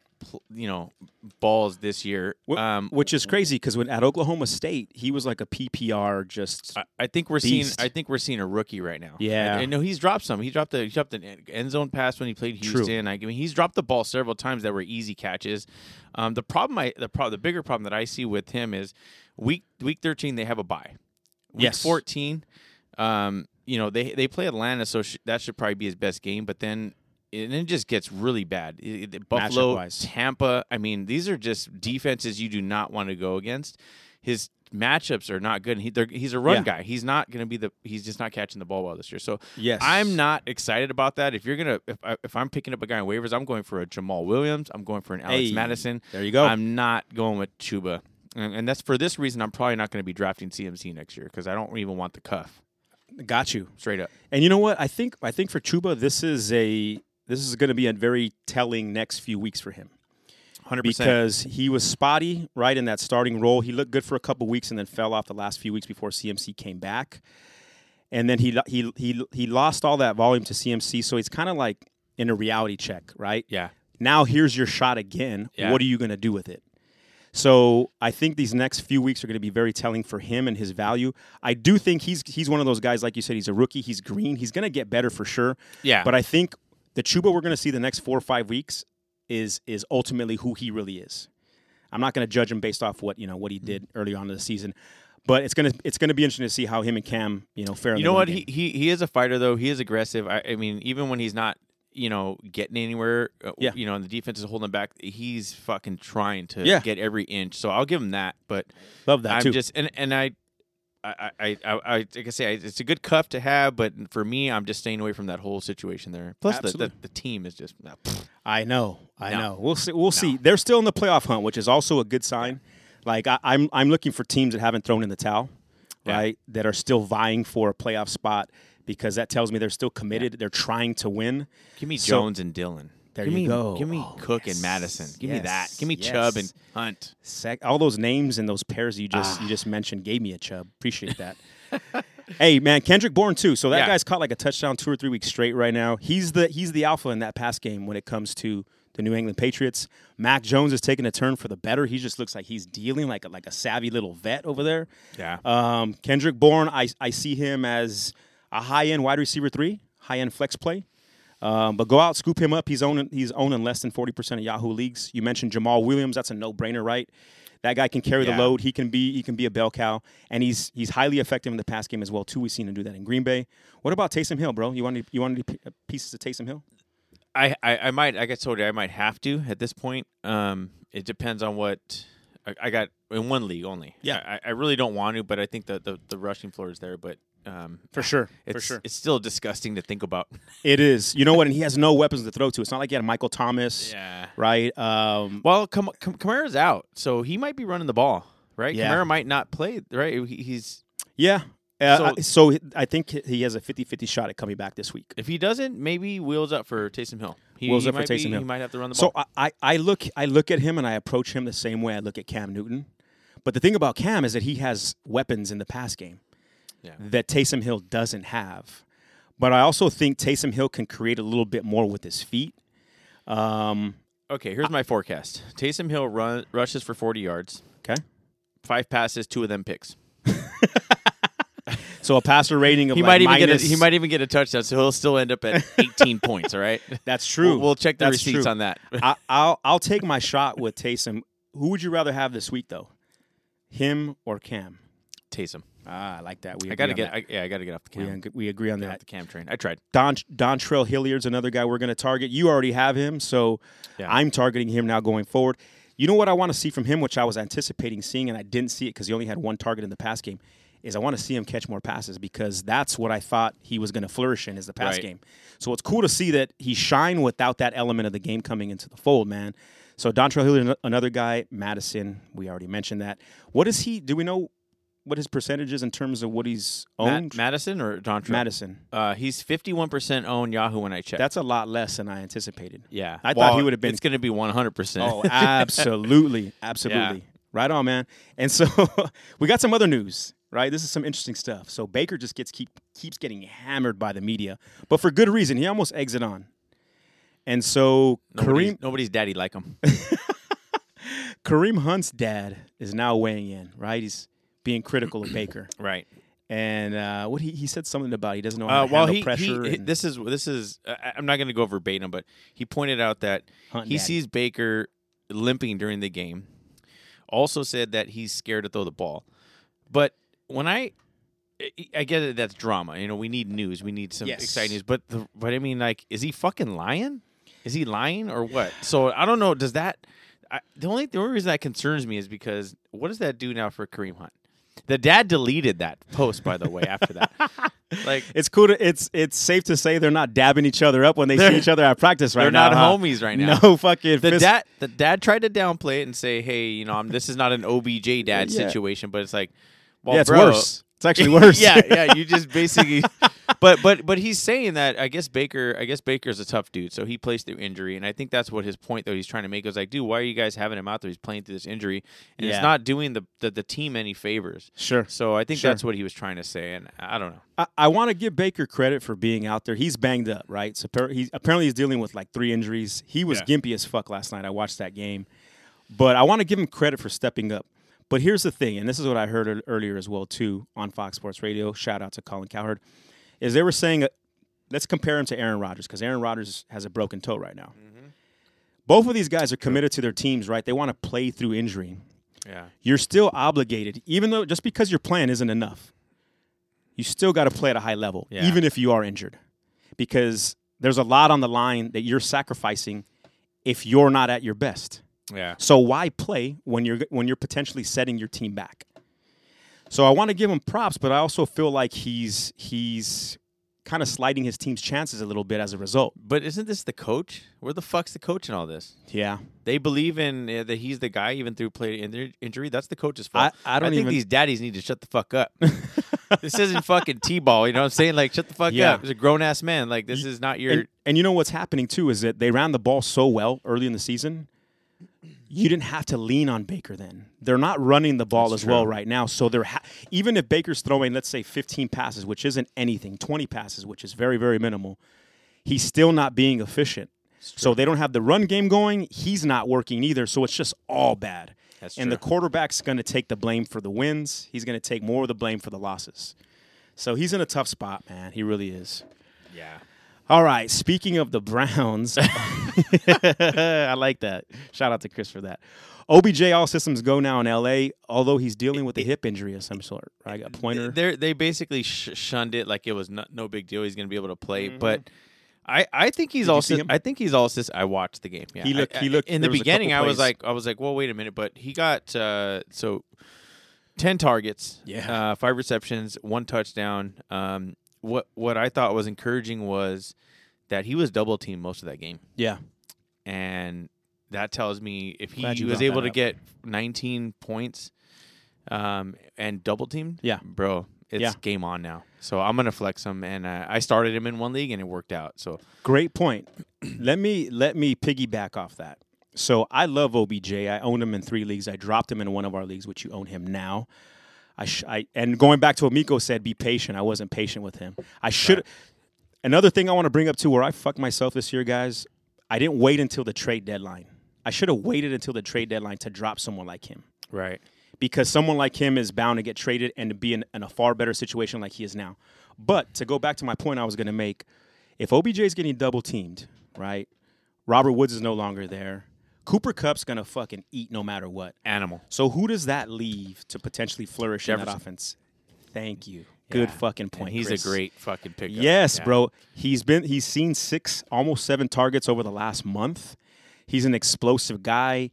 [SPEAKER 3] you know, balls this year. Um,
[SPEAKER 2] which is crazy because when at Oklahoma State he was like a PPR just
[SPEAKER 3] I, I think we're
[SPEAKER 2] Beast.
[SPEAKER 3] seeing. I think we're seeing a rookie right now.
[SPEAKER 2] Yeah.
[SPEAKER 3] I, I know he's dropped some. He dropped the he dropped an end zone pass when he played
[SPEAKER 2] True.
[SPEAKER 3] Houston. I mean, he's dropped the ball several times that were easy catches. Um, the problem, I the pro, the bigger problem that I see with him is week week thirteen they have a bye. Week
[SPEAKER 2] Yes.
[SPEAKER 3] fourteen, um, you know they they play Atlanta, so sh- that should probably be his best game. But then and it just gets really bad. It- Buffalo. Tampa. I mean, these are just defenses you do not want to go against. His matchups are not good. He, he's a run
[SPEAKER 2] Yeah.
[SPEAKER 3] guy. He's not going to be the. He's just not catching the ball well this year. So
[SPEAKER 2] Yes.
[SPEAKER 3] I'm not excited about that. If you're gonna, if I, if I'm picking up a guy on waivers, I'm going for a Jamaal Williams. I'm going for an Alex
[SPEAKER 2] Hey,
[SPEAKER 3] Mattison.
[SPEAKER 2] There you go.
[SPEAKER 3] I'm not going with Chuba, and, and that's for this reason. I'm probably not going to be drafting CMC next year because I don't even want the cuff.
[SPEAKER 2] Got you.
[SPEAKER 3] Straight up.
[SPEAKER 2] And you know what? I think I think for Chuba, this is a this is going to be a very telling next few weeks for him
[SPEAKER 3] Hundred percent.
[SPEAKER 2] because he was spotty right in that starting role. He looked good for a couple weeks and then fell off the last few weeks before CMC came back, and then he he he he lost all that volume to CMC. So he's kind of like in a reality check, right?
[SPEAKER 3] Yeah.
[SPEAKER 2] Now here's your shot again.
[SPEAKER 3] Yeah.
[SPEAKER 2] What are you going to do with it? So I think these next few weeks are going to be very telling for him and his value. I do think he's he's one of those guys, like you said, he's a rookie. He's green. He's going to get better for sure.
[SPEAKER 3] Yeah.
[SPEAKER 2] But I think the Chuba we're going to see the next four or five weeks is is ultimately who he really is. I'm not going to judge him based off what you know what he did early on in the season, but it's gonna it's gonna be interesting to see how him and Cam you know fare.
[SPEAKER 3] You know what? He, he he is a fighter though. He is aggressive. I, I mean, even when he's not, you know, getting anywhere, uh,
[SPEAKER 2] Yeah.
[SPEAKER 3] you know, and the defense is holding him back, he's fucking trying to
[SPEAKER 2] Yeah.
[SPEAKER 3] get every inch. So I'll give him that. But
[SPEAKER 2] love that
[SPEAKER 3] I'm
[SPEAKER 2] too.
[SPEAKER 3] just and and I. I, I, I, I, like I say, it's a good cuff to have, but for me, I'm just staying away from that whole situation there. Plus, the, the, the team is just nah.
[SPEAKER 2] I know, I
[SPEAKER 3] No.
[SPEAKER 2] know. We'll see. We'll see. They're still in the playoff hunt, which is also a good sign. Like I, I'm, I'm looking for teams that haven't thrown in the towel,
[SPEAKER 3] Yeah.
[SPEAKER 2] right? That are still vying for a playoff spot because that tells me they're still committed. They're trying to win.
[SPEAKER 3] give me
[SPEAKER 2] So-
[SPEAKER 3] Jones and Dylan.
[SPEAKER 2] There
[SPEAKER 3] give
[SPEAKER 2] you
[SPEAKER 3] me,
[SPEAKER 2] go.
[SPEAKER 3] Give me
[SPEAKER 2] Oh,
[SPEAKER 3] Cook
[SPEAKER 2] yes,
[SPEAKER 3] and Mattison. Give me that. Give me Chubb and. Hunt.
[SPEAKER 2] Sec- all those names and those pairs you just
[SPEAKER 3] Ah.
[SPEAKER 2] you just mentioned gave me a Chubb. Appreciate that. hey man, Kendrick Bourne too. So that
[SPEAKER 3] Yeah.
[SPEAKER 2] guy's caught like a touchdown two or three weeks straight right now. He's the he's the alpha in that pass game when it comes to the New England Patriots. Mac Jones is taking a turn for the better. He just looks like he's dealing like a, like a savvy little vet over there.
[SPEAKER 3] Yeah.
[SPEAKER 2] Um, Kendrick Bourne, I I see him as a high end wide receiver three, high end flex play. Um, but go out, scoop him up. He's owning he's owning less than forty percent of Yahoo leagues. You mentioned Jamaal Williams. That's a no brainer, right? That guy can carry
[SPEAKER 3] Yeah.
[SPEAKER 2] the load. He can be he can be a bell cow, and he's he's highly effective in the pass game as well too. We've seen him do that in Green Bay. What about Taysom Hill, bro? You want any, you want any uh, pieces of Taysom Hill?
[SPEAKER 3] I, I, I might. I told you, I might have to at this point. Um, it depends on what I, I got in one league only.
[SPEAKER 2] Yeah.
[SPEAKER 3] I, I really don't want to, but I think that the, the rushing floor is there. But um,
[SPEAKER 2] For sure,
[SPEAKER 3] it's
[SPEAKER 2] for sure.
[SPEAKER 3] it's still disgusting to think about.
[SPEAKER 2] It is. You know what? And he has no weapons to throw to. It's not like he had Michael Thomas,
[SPEAKER 3] Yeah.
[SPEAKER 2] right? Um,
[SPEAKER 3] Well, Cam- Cam- Kamara's out, so he might be running the ball, right?
[SPEAKER 2] Yeah.
[SPEAKER 3] Kamara might not play, right? He- He's
[SPEAKER 2] yeah. Uh,
[SPEAKER 3] So-
[SPEAKER 2] I- so I think he has a 50-50 shot at coming back this week.
[SPEAKER 3] if he doesn't, maybe wheels up for Taysom Hill. He,
[SPEAKER 2] Wheels
[SPEAKER 3] he
[SPEAKER 2] up for
[SPEAKER 3] might be-
[SPEAKER 2] Taysom Hill.
[SPEAKER 3] He might have to run the
[SPEAKER 2] So
[SPEAKER 3] ball.
[SPEAKER 2] I, I, I look I look at him and I approach him the same way I look at Cam Newton. But the thing about Cam is that he has weapons in the pass game
[SPEAKER 3] Yeah.
[SPEAKER 2] that Taysom Hill doesn't have. But I also think Taysom Hill can create a little bit more with his feet. Um,
[SPEAKER 3] okay, here's my forecast: Taysom Hill run rushes for 40 yards,
[SPEAKER 2] okay.
[SPEAKER 3] five passes, two of them picks.
[SPEAKER 2] So a passer rating of
[SPEAKER 3] He
[SPEAKER 2] like
[SPEAKER 3] might even get a, he might even get a touchdown, so he'll still end up at 18 points. All right,
[SPEAKER 2] That's true.
[SPEAKER 3] We'll, we'll check the
[SPEAKER 2] That's
[SPEAKER 3] receipts
[SPEAKER 2] true.
[SPEAKER 3] on that.
[SPEAKER 2] I, I'll I'll take my shot with Taysom. Who would you rather have this week though? Him or Cam?
[SPEAKER 3] Taysom.
[SPEAKER 2] Ah, I like that. We
[SPEAKER 3] I gotta get. I, yeah, I gotta get off the
[SPEAKER 2] we,
[SPEAKER 3] cam.
[SPEAKER 2] ag- we agree on
[SPEAKER 3] Get
[SPEAKER 2] that.
[SPEAKER 3] off the cam train. I tried.
[SPEAKER 2] Don Dontrell Hilliard's another guy we're going to target. You already have him, so
[SPEAKER 3] Yeah.
[SPEAKER 2] I'm targeting him now going forward. You know what I want to see from him, which I was anticipating seeing, and I didn't see it because he only had one target in the pass game. Is I want to see him catch more passes because that's what I thought he was going to flourish in is the pass
[SPEAKER 3] Right.
[SPEAKER 2] game. So it's cool to see that he shine without that element of the game coming into the fold, man. So Dontrell Hilliard, another guy, Mattison, we already mentioned that. What is he? Do we know what his percentage is in terms of what he's
[SPEAKER 3] Matt,
[SPEAKER 2] owned?
[SPEAKER 3] Mattison or Dontrell?
[SPEAKER 2] Mattison.
[SPEAKER 3] Uh, he's 51% owned Yahoo when I checked.
[SPEAKER 2] That's a lot less than I anticipated.
[SPEAKER 3] yeah.
[SPEAKER 2] I thought he would have been-
[SPEAKER 3] It's going to be 100%.
[SPEAKER 2] Oh, absolutely, absolutely. Right on, man. And so we got some other news, right? This is some interesting stuff. So Baker just gets keep keeps getting hammered by the media, but for good reason. He almost exit on. And so
[SPEAKER 3] nobody's,
[SPEAKER 2] Kareem
[SPEAKER 3] nobody's daddy like him.
[SPEAKER 2] Kareem Hunt's dad is now weighing in, right? He's being critical of Baker,
[SPEAKER 3] right.
[SPEAKER 2] and uh, what he he said something about he doesn't know how
[SPEAKER 3] Uh,
[SPEAKER 2] to
[SPEAKER 3] well,
[SPEAKER 2] handle
[SPEAKER 3] he,
[SPEAKER 2] pressure.
[SPEAKER 3] he,
[SPEAKER 2] and
[SPEAKER 3] this is this is I- I'm not going to go verbatim, but he pointed out that
[SPEAKER 2] Hunt
[SPEAKER 3] he
[SPEAKER 2] daddy.
[SPEAKER 3] sees Baker limping during the game. Also said that he's scared to throw the ball. But when I I- I get it that's drama. You know, we need news. We need some
[SPEAKER 2] Yes.
[SPEAKER 3] exciting news. But the, but I mean like is he fucking lying? Is he lying or what? So I don't know. Does that? I, the only the only reason that concerns me is because what does that do now for Kareem Hunt? The dad deleted that post, by the way. After that, like
[SPEAKER 2] It's cool. To, it's it's safe to say they're not dabbing each other up when they see each other at practice right now.
[SPEAKER 3] they're not
[SPEAKER 2] huh?
[SPEAKER 3] homies right now.
[SPEAKER 2] No fucking
[SPEAKER 3] the
[SPEAKER 2] fist-
[SPEAKER 3] dad, the dad tried to downplay it and say, "Hey, you know, I'm, this is not an OBJ dad
[SPEAKER 2] Yeah.
[SPEAKER 3] situation," but it's like, well,
[SPEAKER 2] yeah, it's
[SPEAKER 3] bro,
[SPEAKER 2] worse. It's actually worse.
[SPEAKER 3] yeah, yeah. You just basically, but but but he's saying that I guess Baker, I guess Baker's a tough dude, so he plays through injury, and I think that's what his point though he's trying to make is like, dude, why are you guys having him out there? He's playing through this injury, and
[SPEAKER 2] Yeah.
[SPEAKER 3] it's not doing the, the the team any favors.
[SPEAKER 2] Sure.
[SPEAKER 3] So I think
[SPEAKER 2] Sure.
[SPEAKER 3] that's what he was trying to say, and I don't know.
[SPEAKER 2] I, I want to give Baker credit for being out there. He's banged up, right? So appar- he's apparently he's dealing with like three injuries. He was
[SPEAKER 5] Yeah.
[SPEAKER 2] gimpy as fuck last night. I watched that game, but I want to give him credit for stepping up. But here's the thing, and this is what I heard earlier as well too on Fox Sports Radio. Shout out to Colin Cowherd, is they were saying, uh, let's compare him to Aaron Rodgers because Aaron Rodgers has a broken toe right now. Both of these guys are committed to their teams, right? They want to play through injury
[SPEAKER 3] Yeah,
[SPEAKER 2] you're still obligated, even though just because you're playing isn't enough. You still got to play at a high level,
[SPEAKER 3] Yeah.
[SPEAKER 2] even if you are injured, because there's a lot on the line that you're sacrificing if you're not at your best.
[SPEAKER 3] yeah,
[SPEAKER 2] So why play when you're when you're potentially setting your team back? So I want to give him props, but I also feel like he's he's kind of sliding his team's chances a little bit as a result.
[SPEAKER 3] but isn't this the coach? Where the fuck's the coach in all this?
[SPEAKER 2] Yeah,
[SPEAKER 3] They believe in uh, that he's the guy, even through play in- injury. That's the coach's fault.
[SPEAKER 2] I- I don't
[SPEAKER 3] think
[SPEAKER 2] even-
[SPEAKER 3] these daddies need to shut the fuck up. this isn't fucking t-ball. You know what I'm saying? Like, shut the fuck
[SPEAKER 2] Yeah.
[SPEAKER 3] up. He's a grown ass man. Like, this is not your.
[SPEAKER 2] and, and you know what's happening too is that they ran the ball so well early in the season. You didn't have to lean on Baker then. They're not running the ball
[SPEAKER 3] That's
[SPEAKER 2] as well right now. So they're ha- even if Baker's throwing, let's say, 15 passes, which isn't anything, 20 passes, which is very very minimal, he's still not being efficient. So they don't have the run game going. He's not working either. So it's just all bad.
[SPEAKER 3] That's
[SPEAKER 2] and the quarterback's going to take the blame for the wins. He's going to take more of the blame for the losses. So he's in a tough spot, man. He really is.
[SPEAKER 3] yeah.
[SPEAKER 2] All right. Speaking of the Browns, I like that. Shout out to Chris for that. OBJ, all systems go now in LA, although he's dealing with a hip injury of some sort. Right? A pointer.
[SPEAKER 3] They they basically sh- shunned it like it was no, no big deal. He's going to be able to play,
[SPEAKER 2] Mm-hmm.
[SPEAKER 3] but. I, I think he's
[SPEAKER 2] Did
[SPEAKER 3] also? I think he's also I watched the game. Yeah,
[SPEAKER 2] He looked-
[SPEAKER 3] I-
[SPEAKER 2] he
[SPEAKER 3] I-
[SPEAKER 2] looked-
[SPEAKER 3] in the beginning. I was like I was like, well, wait a minute, but he got uh, so ten targets,
[SPEAKER 2] Yeah.
[SPEAKER 3] uh, five receptions, one touchdown. Um, what what I thought was encouraging was that he was double teamed most of that game,
[SPEAKER 2] yeah.
[SPEAKER 3] and that tells me if he was able to
[SPEAKER 2] up.
[SPEAKER 3] get 19 points, um, and double teamed,
[SPEAKER 2] Yeah.
[SPEAKER 3] bro, it's
[SPEAKER 2] Yeah.
[SPEAKER 3] game on now. So I'm gonna flex him, and uh, I started him in one league, and it worked out. So
[SPEAKER 2] Great point. let me let me piggyback off that. So I love OBJ. I own him in three leagues. I dropped him in one of our leagues, which you own him now. I, sh- I and going back to what Miko said, be patient. I wasn't patient with him. I should. Another thing I want to bring up too, where I fucked myself this year, guys. I didn't wait until the trade deadline. I should have waited until the trade deadline to drop someone like him
[SPEAKER 3] right,
[SPEAKER 2] because someone like him is bound to get traded and to be in, in a far better situation like he is now. But to go back to my point I was going to make, if OBJ is getting double teamed, right? Robert Woods is no longer there. Cooper Kupp's going to fucking eat no matter what.
[SPEAKER 3] animal.
[SPEAKER 2] So who does that leave to potentially flourish in that
[SPEAKER 3] Jefferson.
[SPEAKER 2] offense? Thank you. Good
[SPEAKER 3] Yeah.
[SPEAKER 2] fucking
[SPEAKER 3] And
[SPEAKER 2] point.
[SPEAKER 3] he's
[SPEAKER 2] Chris.
[SPEAKER 3] a great fucking pickup.
[SPEAKER 2] Yes,
[SPEAKER 3] Yeah.
[SPEAKER 2] bro. He's been he's seen six, almost seven targets over the last month. He's an explosive guy.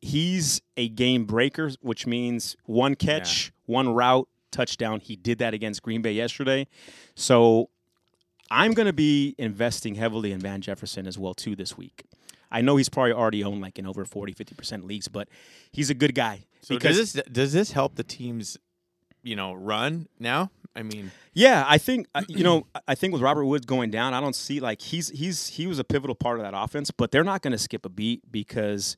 [SPEAKER 2] He's a game breaker, which means one catch, one route, touchdown. He did that against Green Bay yesterday. So I'm going to be investing heavily in Van Jefferson as well too this week. I know he's probably already owned like in over 40, 50% leagues, but he's a good guy.
[SPEAKER 3] So does this does this help the teams, you know, run now? I mean,
[SPEAKER 2] Yeah, I think uh, you know. I think with Robert Woods going down, I don't see like he's he's he was a pivotal part of that offense, but they're not going to skip a beat because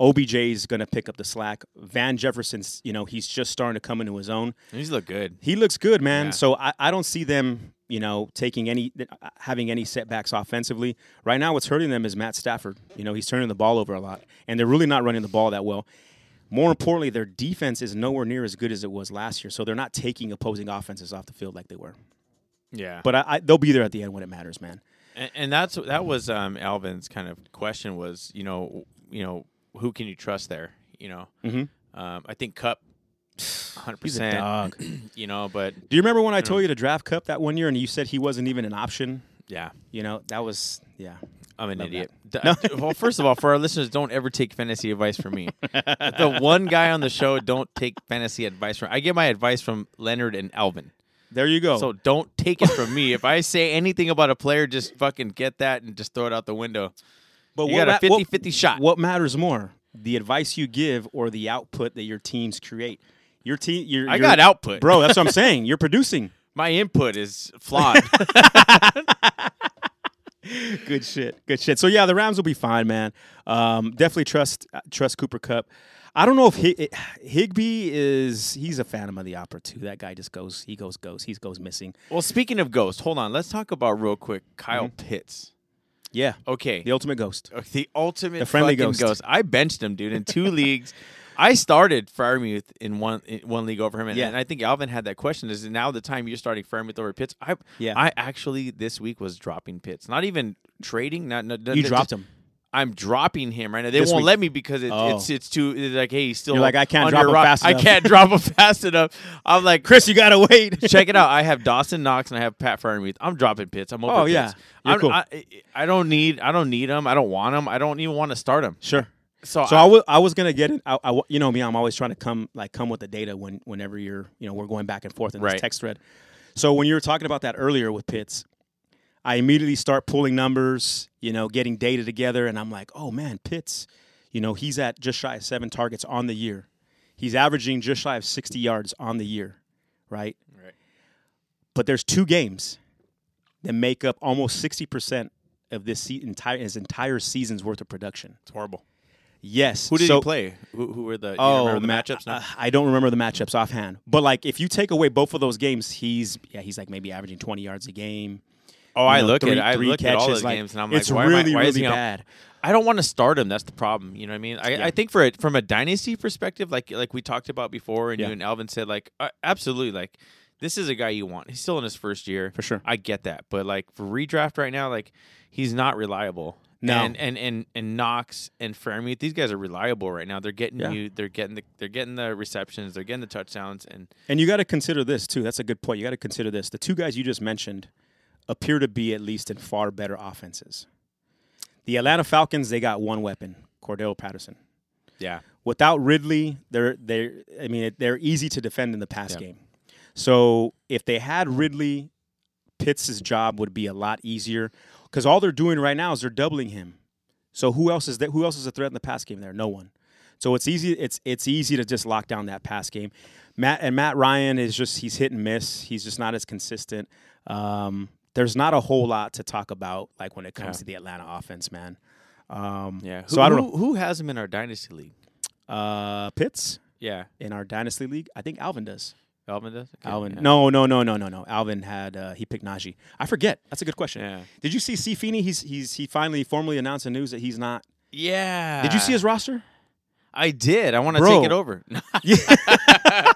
[SPEAKER 2] OBJ is going to pick up the slack. Van Jefferson's, you know, he's just starting to come into his own.
[SPEAKER 3] he's look good.
[SPEAKER 2] He looks good, man.
[SPEAKER 3] Yeah.
[SPEAKER 2] So I, I don't see them, you know, taking any uh, having any setbacks offensively. Right now, what's hurting them is Matt Stafford. You know, he's turning the ball over a lot, and they're really not running the ball that well. More importantly, their defense is nowhere near as good as it was last year, so they're not taking opposing offenses off the field like they were.
[SPEAKER 3] Yeah,
[SPEAKER 2] But I, I, they'll be there at the end when it matters, man.
[SPEAKER 3] and, and that's that was um, Alvin's kind of question was, you know, you know, who can you trust there? You know,
[SPEAKER 2] Mhm.
[SPEAKER 3] um, I think Kupp, hundred
[SPEAKER 2] He's a
[SPEAKER 3] percent.
[SPEAKER 2] dog.
[SPEAKER 3] You know, but
[SPEAKER 2] Do you remember when I told mm. you to draft Kupp that one year and you said he wasn't even an option?
[SPEAKER 3] yeah,
[SPEAKER 2] You know, that was yeah.
[SPEAKER 3] I'm an
[SPEAKER 2] Love
[SPEAKER 3] idiot.
[SPEAKER 2] that.
[SPEAKER 3] Uh, d- Well, first of all, for our listeners, don't ever take fantasy advice from me. the one guy on the show, don't take fantasy advice from. I get my advice from Leonard and Alvin.
[SPEAKER 2] There you go.
[SPEAKER 3] So don't take it from me. If I say anything about a player, just fucking get that and just throw it out the window.
[SPEAKER 2] but
[SPEAKER 3] You got a
[SPEAKER 2] ma-
[SPEAKER 3] 50 50 shot.
[SPEAKER 2] What matters more, the advice you give or the output that your teams create? Your team, your,
[SPEAKER 3] I
[SPEAKER 2] your-
[SPEAKER 3] got output.
[SPEAKER 2] bro. That's what I'm saying. You're producing.
[SPEAKER 3] My input is flawed.
[SPEAKER 2] Good shit. Good shit. So yeah, the Rams will be fine, man. Um, definitely trust trust Cooper Kupp. I don't know if Hig- Higbee is. He's a phantom of the opera too. That guy just goes. He goes. Goes. He goes missing.
[SPEAKER 3] well, speaking of ghosts, hold on. Let's talk about real quick Kyle Pitts.
[SPEAKER 2] Yeah.
[SPEAKER 3] Okay.
[SPEAKER 2] The ultimate ghost.
[SPEAKER 3] Uh, The ultimate
[SPEAKER 2] The friendly
[SPEAKER 3] fucking
[SPEAKER 2] ghost.
[SPEAKER 3] I benched him, dude, in two leagues. I started Freiermuth in one in one league over him, and,
[SPEAKER 2] Yeah.
[SPEAKER 3] and I think Alvin had that question: Is it now the time you're starting Freiermuth over Pitts? I
[SPEAKER 2] Yeah.
[SPEAKER 3] I actually this week was dropping Pitts, not even trading. Not, not
[SPEAKER 2] You
[SPEAKER 3] just-
[SPEAKER 2] dropped him.
[SPEAKER 3] I'm dropping him right now. They
[SPEAKER 2] This
[SPEAKER 3] won't
[SPEAKER 2] week.
[SPEAKER 3] let me because it,
[SPEAKER 2] Oh.
[SPEAKER 3] it's it's too it's like hey he's still
[SPEAKER 2] You're like, I can't drop him fast
[SPEAKER 3] I can't drop him fast enough. I'm like
[SPEAKER 2] Chris, you gotta wait.
[SPEAKER 3] check it out. I have Dawson Knox and I have Pat Freiermuth. I'm dropping Pitts. I'm over.
[SPEAKER 2] Oh, yeah. You're
[SPEAKER 3] I'm,
[SPEAKER 2] cool.
[SPEAKER 3] I, I don't need I don't need him. I don't want him. I don't even want to start him.
[SPEAKER 2] Sure.
[SPEAKER 3] So,
[SPEAKER 2] So
[SPEAKER 3] I,
[SPEAKER 2] I was I was gonna get it. I, I- you know me, I'm always trying to come like come with the data when whenever you're you know we're going back and forth in
[SPEAKER 3] Right.
[SPEAKER 2] this text thread. So when you were talking about that earlier with Pitts, I immediately start pulling numbers, you know, getting data together, and I'm like, oh man, Pitts, you know, he's at just shy of seven targets on the year. He's averaging just shy of 60 yards on the year, right?
[SPEAKER 3] Right.
[SPEAKER 2] But there's two games that make up almost 60 percent of this se- entire his entire season's worth of production.
[SPEAKER 3] it's horrible.
[SPEAKER 2] Yes.
[SPEAKER 3] Who did
[SPEAKER 2] so,
[SPEAKER 3] he play? Who, who were the?
[SPEAKER 2] Oh,
[SPEAKER 3] remember the
[SPEAKER 2] ma-
[SPEAKER 3] matchups?
[SPEAKER 2] uh, I don't remember the matchups offhand. But like, if you take away both of those games, he's yeah, he's like maybe averaging twenty yards a game.
[SPEAKER 3] oh,
[SPEAKER 2] you
[SPEAKER 3] I
[SPEAKER 2] know,
[SPEAKER 3] look
[SPEAKER 2] three-
[SPEAKER 3] at I look at all
[SPEAKER 2] catches,
[SPEAKER 3] those
[SPEAKER 2] like,
[SPEAKER 3] games and I'm
[SPEAKER 2] it's
[SPEAKER 3] like, why
[SPEAKER 2] really
[SPEAKER 3] am I, why is
[SPEAKER 2] really bad.
[SPEAKER 3] I don't want to start him. That's the problem. You know what I mean? I,
[SPEAKER 2] Yeah.
[SPEAKER 3] I think for it from a dynasty perspective, like like we talked about before, and
[SPEAKER 2] Yeah.
[SPEAKER 3] you and Alvin said, like uh, absolutely, like this is a guy you want. He's still in his first year,
[SPEAKER 2] For sure.
[SPEAKER 3] I get that, but like for redraft right now, like he's not reliable.
[SPEAKER 2] No.
[SPEAKER 3] and and and, and Knox and Freiermuth, these guys are reliable right now. They're getting
[SPEAKER 2] Yeah.
[SPEAKER 3] you. They're getting the. They're getting the receptions. They're getting the touchdowns, and
[SPEAKER 2] And you got to consider this too. That's a good point. You got to consider this. The two guys you just mentioned appear to be at least in far better offenses. The Atlanta Falcons, they got one weapon, Cordarrelle Patterson.
[SPEAKER 3] yeah,
[SPEAKER 2] without Ridley, they're they're I mean they're easy to defend in the pass
[SPEAKER 3] Yeah.
[SPEAKER 2] game. So if they had Ridley, Pitts' job would be a lot easier because all they're doing right now is they're doubling him. So who else is that? Who else is a threat in the pass game there? No one. So it's easy. It's it's easy to just lock down that pass game. Matt and Matt Ryan is just he's hit and miss. He's just not as consistent. Um, there's not a whole lot to talk about like when it comes
[SPEAKER 3] Yeah.
[SPEAKER 2] to the Atlanta offense, man. Um,
[SPEAKER 3] yeah.
[SPEAKER 2] So I don't know.
[SPEAKER 3] who, Who has him in our dynasty league?
[SPEAKER 2] Uh, Pitts
[SPEAKER 3] Yeah,
[SPEAKER 2] in our dynasty league. I think Alvin does.
[SPEAKER 3] Alvin does. Okay,
[SPEAKER 2] Alvin.
[SPEAKER 3] yeah.
[SPEAKER 2] No, no, no, no, no, no. Alvin had uh, he picked Najee. I forget. That's a good question.
[SPEAKER 3] Yeah.
[SPEAKER 2] Did you see C. Feeney? He's he's he finally formally announced the news that he's not.
[SPEAKER 3] Yeah.
[SPEAKER 2] Did you see his roster?
[SPEAKER 3] I did. I want to take it over.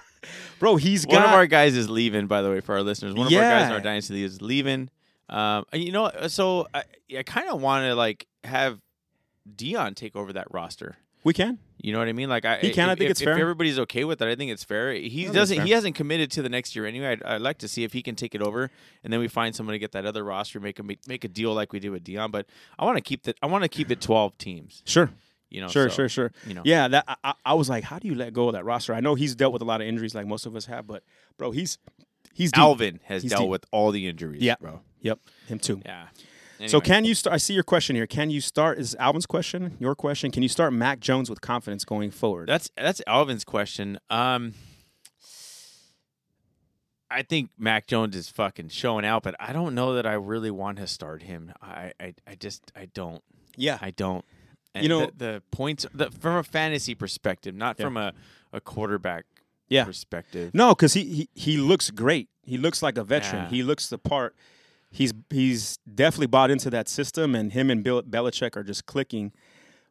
[SPEAKER 2] Bro, he's
[SPEAKER 3] One
[SPEAKER 2] got
[SPEAKER 3] of our guys is leaving, by the way, for our listeners. One of our guys in our dynasty is leaving. Um, you know, so I, I kind of want to like have Dion take over that roster.
[SPEAKER 2] We can.
[SPEAKER 3] You know what I mean? Like I,
[SPEAKER 2] He can. I think
[SPEAKER 3] if,
[SPEAKER 2] it's fair.
[SPEAKER 3] If everybody's okay with it, I think it's fair. He doesn't.
[SPEAKER 2] fair.
[SPEAKER 3] He hasn't committed to the next year anyway. I'd, I'd like to see if he can take it over, and then we find someone to get that other roster, make a make a deal like we did with Dion. But I want to keep the I want to keep it twelve teams.
[SPEAKER 2] Sure.
[SPEAKER 3] You know,
[SPEAKER 2] Sure,
[SPEAKER 3] so,
[SPEAKER 2] sure, sure.
[SPEAKER 3] You know,
[SPEAKER 2] Yeah, that I- I, I was like, how do you let go of that roster? I know he's dealt with a lot of injuries, like most of us have, but bro, he's he's deep.
[SPEAKER 3] Alvin has
[SPEAKER 2] He's
[SPEAKER 3] dealt
[SPEAKER 2] deep.
[SPEAKER 3] with all the injuries.
[SPEAKER 2] Yeah.
[SPEAKER 3] bro.
[SPEAKER 2] Yep, him too.
[SPEAKER 3] Yeah.
[SPEAKER 2] So can you start? I see your question here. Can you start? Is Alvin's question your question? Can you start Mac Jones with confidence going forward?
[SPEAKER 3] That's that's Alvin's question. Um, I think Mac Jones is fucking showing out, but I don't know that I really want to start him. I I, I just I don't.
[SPEAKER 2] yeah,
[SPEAKER 3] I don't. And
[SPEAKER 2] You know-
[SPEAKER 3] the, the points the, from a fantasy perspective, not
[SPEAKER 2] Yeah.
[SPEAKER 3] from a, a quarterback
[SPEAKER 2] Yeah.
[SPEAKER 3] perspective.
[SPEAKER 2] No, because he, he he looks great. He looks like a veteran.
[SPEAKER 3] Yeah.
[SPEAKER 2] He looks the part. He's he's definitely bought into that system, and him and Bill Belichick are just clicking.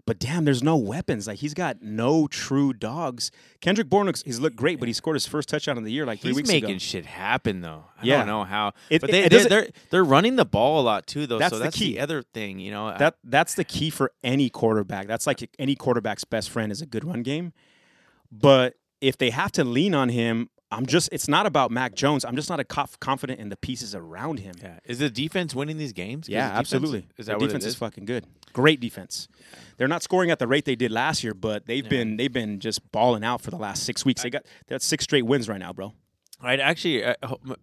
[SPEAKER 2] But damn, there's no weapons. Like he's got no true dogs. Kendrick Bourne looks he's looked great, but he scored his first touchdown of the year like three
[SPEAKER 3] He's
[SPEAKER 2] weeks ago.
[SPEAKER 3] He's making shit happen though. I
[SPEAKER 2] Yeah.
[SPEAKER 3] don't know how,
[SPEAKER 2] It-
[SPEAKER 3] but they,
[SPEAKER 2] it
[SPEAKER 3] they
[SPEAKER 2] doesn't-
[SPEAKER 3] they're they're running the ball a lot too though.
[SPEAKER 2] That's
[SPEAKER 3] so
[SPEAKER 2] the
[SPEAKER 3] that's
[SPEAKER 2] key.
[SPEAKER 3] the other thing, you know.
[SPEAKER 2] That that's the key for any quarterback. That's like any quarterback's best friend is a good run game. But if they have to lean on him, I'm just. It's not about Mac Jones. I'm just not a conf- confident in the pieces around him.
[SPEAKER 3] Yeah. Is the defense winning these games?
[SPEAKER 2] Yeah,
[SPEAKER 3] the
[SPEAKER 2] absolutely.
[SPEAKER 3] Is
[SPEAKER 2] the
[SPEAKER 3] that what
[SPEAKER 2] defense
[SPEAKER 3] it
[SPEAKER 2] is
[SPEAKER 3] is?
[SPEAKER 2] fucking good. Great defense. They're not scoring at the rate they did last year, but they've been they've been just balling out for the last six weeks. They got got six straight wins right now, bro.
[SPEAKER 3] I'd actually uh,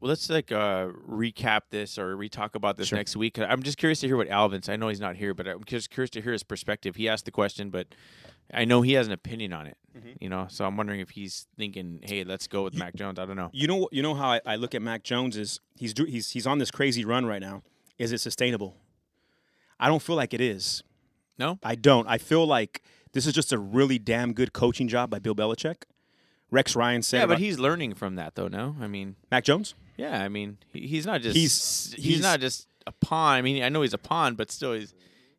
[SPEAKER 3] let's like uh, recap this or re-talk about this
[SPEAKER 2] Sure.
[SPEAKER 3] next week. I'm just curious to hear what Alvin's. I know he's not here, but I'm just curious to hear his perspective. He asked the question, but I know he has an opinion on it.
[SPEAKER 2] Mm-hmm.
[SPEAKER 3] You know, so I'm wondering if he's thinking, "Hey, let's go with Mac Jones." I don't know.
[SPEAKER 2] You know you know how I, I look at Mac Jones is he's do- he's he's on this crazy run right now. Is it sustainable? I don't feel like it is.
[SPEAKER 3] No,
[SPEAKER 2] I don't. I feel like this is just a really damn good coaching job by Bill Belichick. Rex Ryan said
[SPEAKER 3] yeah, but he's learning from that, though. No, I mean,
[SPEAKER 2] Mac Jones.
[SPEAKER 3] yeah, I mean, he, he's not just
[SPEAKER 2] He's-
[SPEAKER 3] he's,
[SPEAKER 2] he's-
[SPEAKER 3] not just a pawn. I mean, I know he's a pawn, but still, he's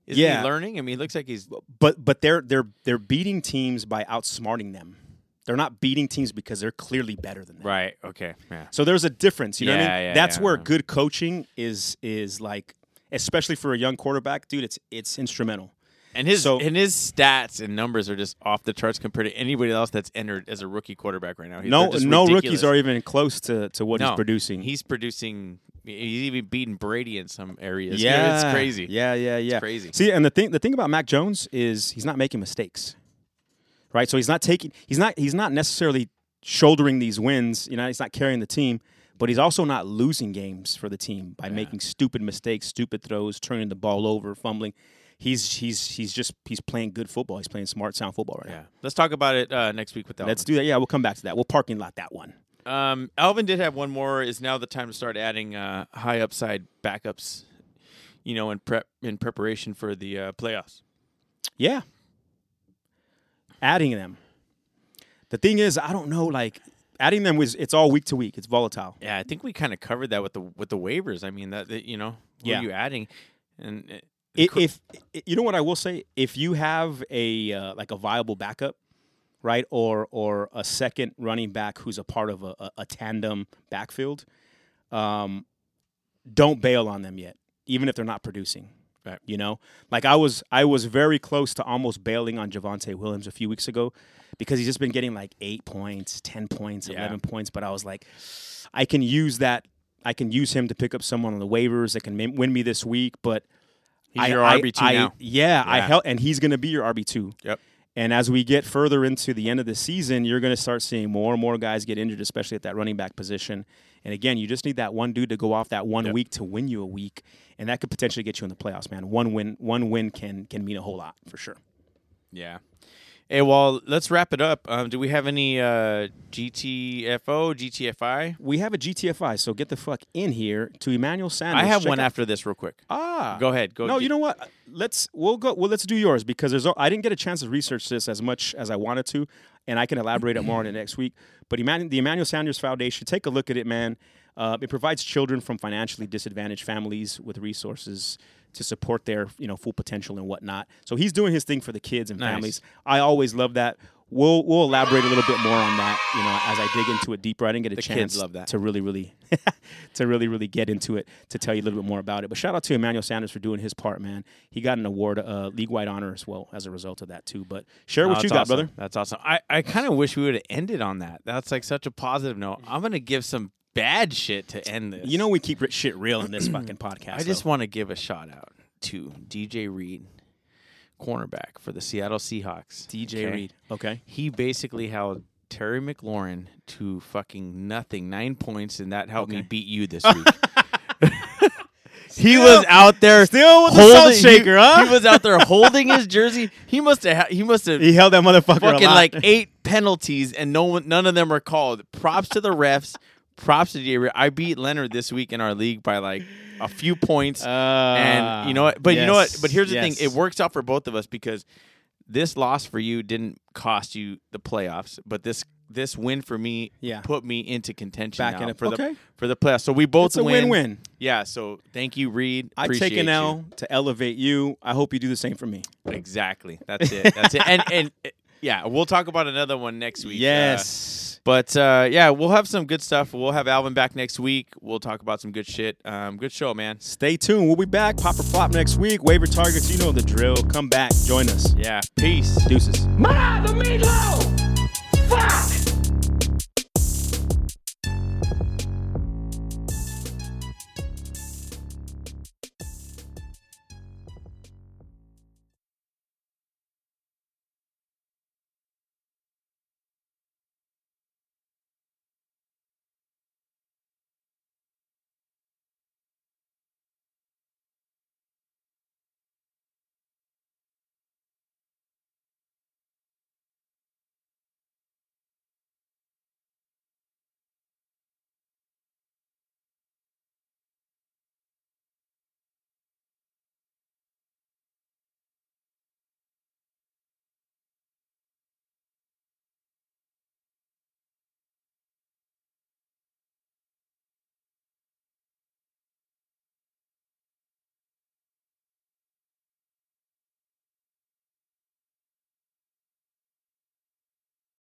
[SPEAKER 3] is
[SPEAKER 2] Yeah.
[SPEAKER 3] he learning? I mean, he looks like he's
[SPEAKER 2] But but they're they're they're beating teams by outsmarting them. They're not beating teams because they're clearly better than them.
[SPEAKER 3] right. Okay, yeah,
[SPEAKER 2] So there's a difference. You know what I mean?
[SPEAKER 3] yeah,
[SPEAKER 2] That's
[SPEAKER 3] yeah,
[SPEAKER 2] where
[SPEAKER 3] yeah.
[SPEAKER 2] good coaching is is like, especially for a young quarterback, dude. It's it's instrumental.
[SPEAKER 3] And his
[SPEAKER 2] So-
[SPEAKER 3] and his stats and numbers are just off the charts compared to anybody else that's entered as a rookie quarterback right now. He-
[SPEAKER 2] No no
[SPEAKER 3] ridiculous.
[SPEAKER 2] rookies are even close to, to what
[SPEAKER 3] No,
[SPEAKER 2] he's producing.
[SPEAKER 3] He's producing. He's even beating Brady in some areas.
[SPEAKER 2] yeah,
[SPEAKER 3] it's crazy.
[SPEAKER 2] Yeah, yeah, yeah.
[SPEAKER 3] It's crazy.
[SPEAKER 2] See, and the thing the thing about Mac Jones is he's not making mistakes, right? So he's not taking he's not he's not necessarily shouldering these wins. You know, he's not carrying the team, but he's also not losing games for the team by making stupid mistakes, stupid throws, turning the ball over, fumbling. He's he's he's just he's playing good football. He's playing smart, sound football right now.
[SPEAKER 3] Yeah. Let's talk about it uh, next week with
[SPEAKER 2] now.
[SPEAKER 3] Alvin.
[SPEAKER 2] Let's do that. Yeah, we'll come back to that. We'll parking lot that one.
[SPEAKER 3] Um, Alvin did have one more. Is now the time to start adding uh, high upside backups? You know, in prep in preparation for the uh, playoffs.
[SPEAKER 2] Yeah. Adding them. The thing is, I don't know, like adding them was it's all week to week. It's volatile.
[SPEAKER 3] Yeah, I think we kind of covered that with the with the waivers. I mean, that, that you know, who
[SPEAKER 2] Yeah.
[SPEAKER 3] are you adding? And uh,
[SPEAKER 2] If, you know what I will say, if you have a uh, like a viable backup, right, or or a second running back who's a part of a, a, a tandem backfield, um, don't bail on them yet, even if they're not producing.
[SPEAKER 3] Right.
[SPEAKER 2] You know, like I was, I was very close to almost bailing on Javonte Williams a few weeks ago because he's just been getting like eight points, ten points,
[SPEAKER 3] Yeah.
[SPEAKER 2] eleven points. But I was like, I can use that. I can use him to pick up someone on the waivers that can win me this week. But
[SPEAKER 3] he's
[SPEAKER 2] I-
[SPEAKER 3] your RB two now.
[SPEAKER 2] Yeah, I help, and he's going to be your RB two.
[SPEAKER 3] Yep.
[SPEAKER 2] And as we get further into the end of the season, you're going to start seeing more and more guys get injured, especially at that running back position. And again, you just need that one dude to go off that one
[SPEAKER 3] Yep.
[SPEAKER 2] week to win you a week, and that could potentially get you in the playoffs, man. One win, one win can can mean a whole lot for sure.
[SPEAKER 3] Yeah. Hey, well, let's wrap it up. Um, do we have any uh, GTFO, GTFI?
[SPEAKER 2] We have a GTFI, so get the fuck in here to Emmanuel Sanders.
[SPEAKER 3] I have
[SPEAKER 2] Check
[SPEAKER 3] one
[SPEAKER 2] out-
[SPEAKER 3] after this, real quick.
[SPEAKER 2] Ah,
[SPEAKER 3] Go ahead. Go.
[SPEAKER 2] no,
[SPEAKER 3] G-
[SPEAKER 2] you know what? Let's we'll go. Well, let's do yours because there's. I didn't get a chance to research this as much as I wanted to, and I can elaborate it more on it next week. But the Emmanuel Sanders Foundation, take a look at it, man. Uh, it provides children from financially disadvantaged families with resources to support their you know full potential and whatnot. So he's doing his thing for the kids and
[SPEAKER 3] Nice.
[SPEAKER 2] families. I always love that. We'll we'll elaborate a little bit more on that, you know, as I dig into it deeper. I didn't get a
[SPEAKER 3] The
[SPEAKER 2] chance
[SPEAKER 3] love that.
[SPEAKER 2] to really, really, to really, really get into it to tell you a little bit more about it. But shout out to Emmanuel Sanders for doing his part, man. He got an award, uh, league wide honor as well as a result of that too. But share what you
[SPEAKER 3] that's
[SPEAKER 2] got,
[SPEAKER 3] awesome.
[SPEAKER 2] brother.
[SPEAKER 3] That's awesome. I, I kind of wish we would have ended on that. That's like such a positive note. I'm gonna give some bad shit to end this.
[SPEAKER 2] You know we keep shit real in this fucking podcast.
[SPEAKER 3] I just
[SPEAKER 2] though.
[SPEAKER 3] want to give a shout out to DJ Reed, cornerback for the Seattle Seahawks.
[SPEAKER 2] DJ
[SPEAKER 3] okay?
[SPEAKER 2] Reed. Okay.
[SPEAKER 3] He basically held Terry McLaurin to fucking nothing, nine points, and that helped me beat you this week. he was out there
[SPEAKER 2] Still with the
[SPEAKER 3] holding,
[SPEAKER 2] salt shaker,
[SPEAKER 3] he,
[SPEAKER 2] huh?
[SPEAKER 3] he was out there holding his jersey. He must have. He must have
[SPEAKER 2] He held that motherfucker
[SPEAKER 3] fucking like eight penalties, and no one, none of them were called. Props to the refs. Props to DJ. I beat Leonard this week in our league by like a few points. and you know what? But you know what? But here's the
[SPEAKER 2] yes.
[SPEAKER 3] thing: it works out for both of us because this loss for you didn't cost you the playoffs, but this this win for me
[SPEAKER 2] Yeah.
[SPEAKER 3] put me into contention
[SPEAKER 2] Back in it.
[SPEAKER 3] for
[SPEAKER 2] Okay.
[SPEAKER 3] the for the playoffs. So we both
[SPEAKER 2] It's a
[SPEAKER 3] win.
[SPEAKER 2] win-win.
[SPEAKER 3] Yeah. So thank you, Reed.
[SPEAKER 2] I take an
[SPEAKER 3] you.
[SPEAKER 2] L to elevate you. I hope you do the same for me.
[SPEAKER 3] Exactly. That's it. That's it. And and uh, yeah, we'll talk about another one next week. Uh,
[SPEAKER 2] Yes.
[SPEAKER 3] but uh, yeah, we'll have some good stuff. We'll have Alvin back next week. We'll talk about some good shit. Um, good show, man.
[SPEAKER 2] Stay tuned. We'll be back. Pop or flop next week. Waiver targets. You know the drill. Come back. Join us.
[SPEAKER 3] Yeah. Peace.
[SPEAKER 2] Deuces.
[SPEAKER 5] Ma, the meatloaf!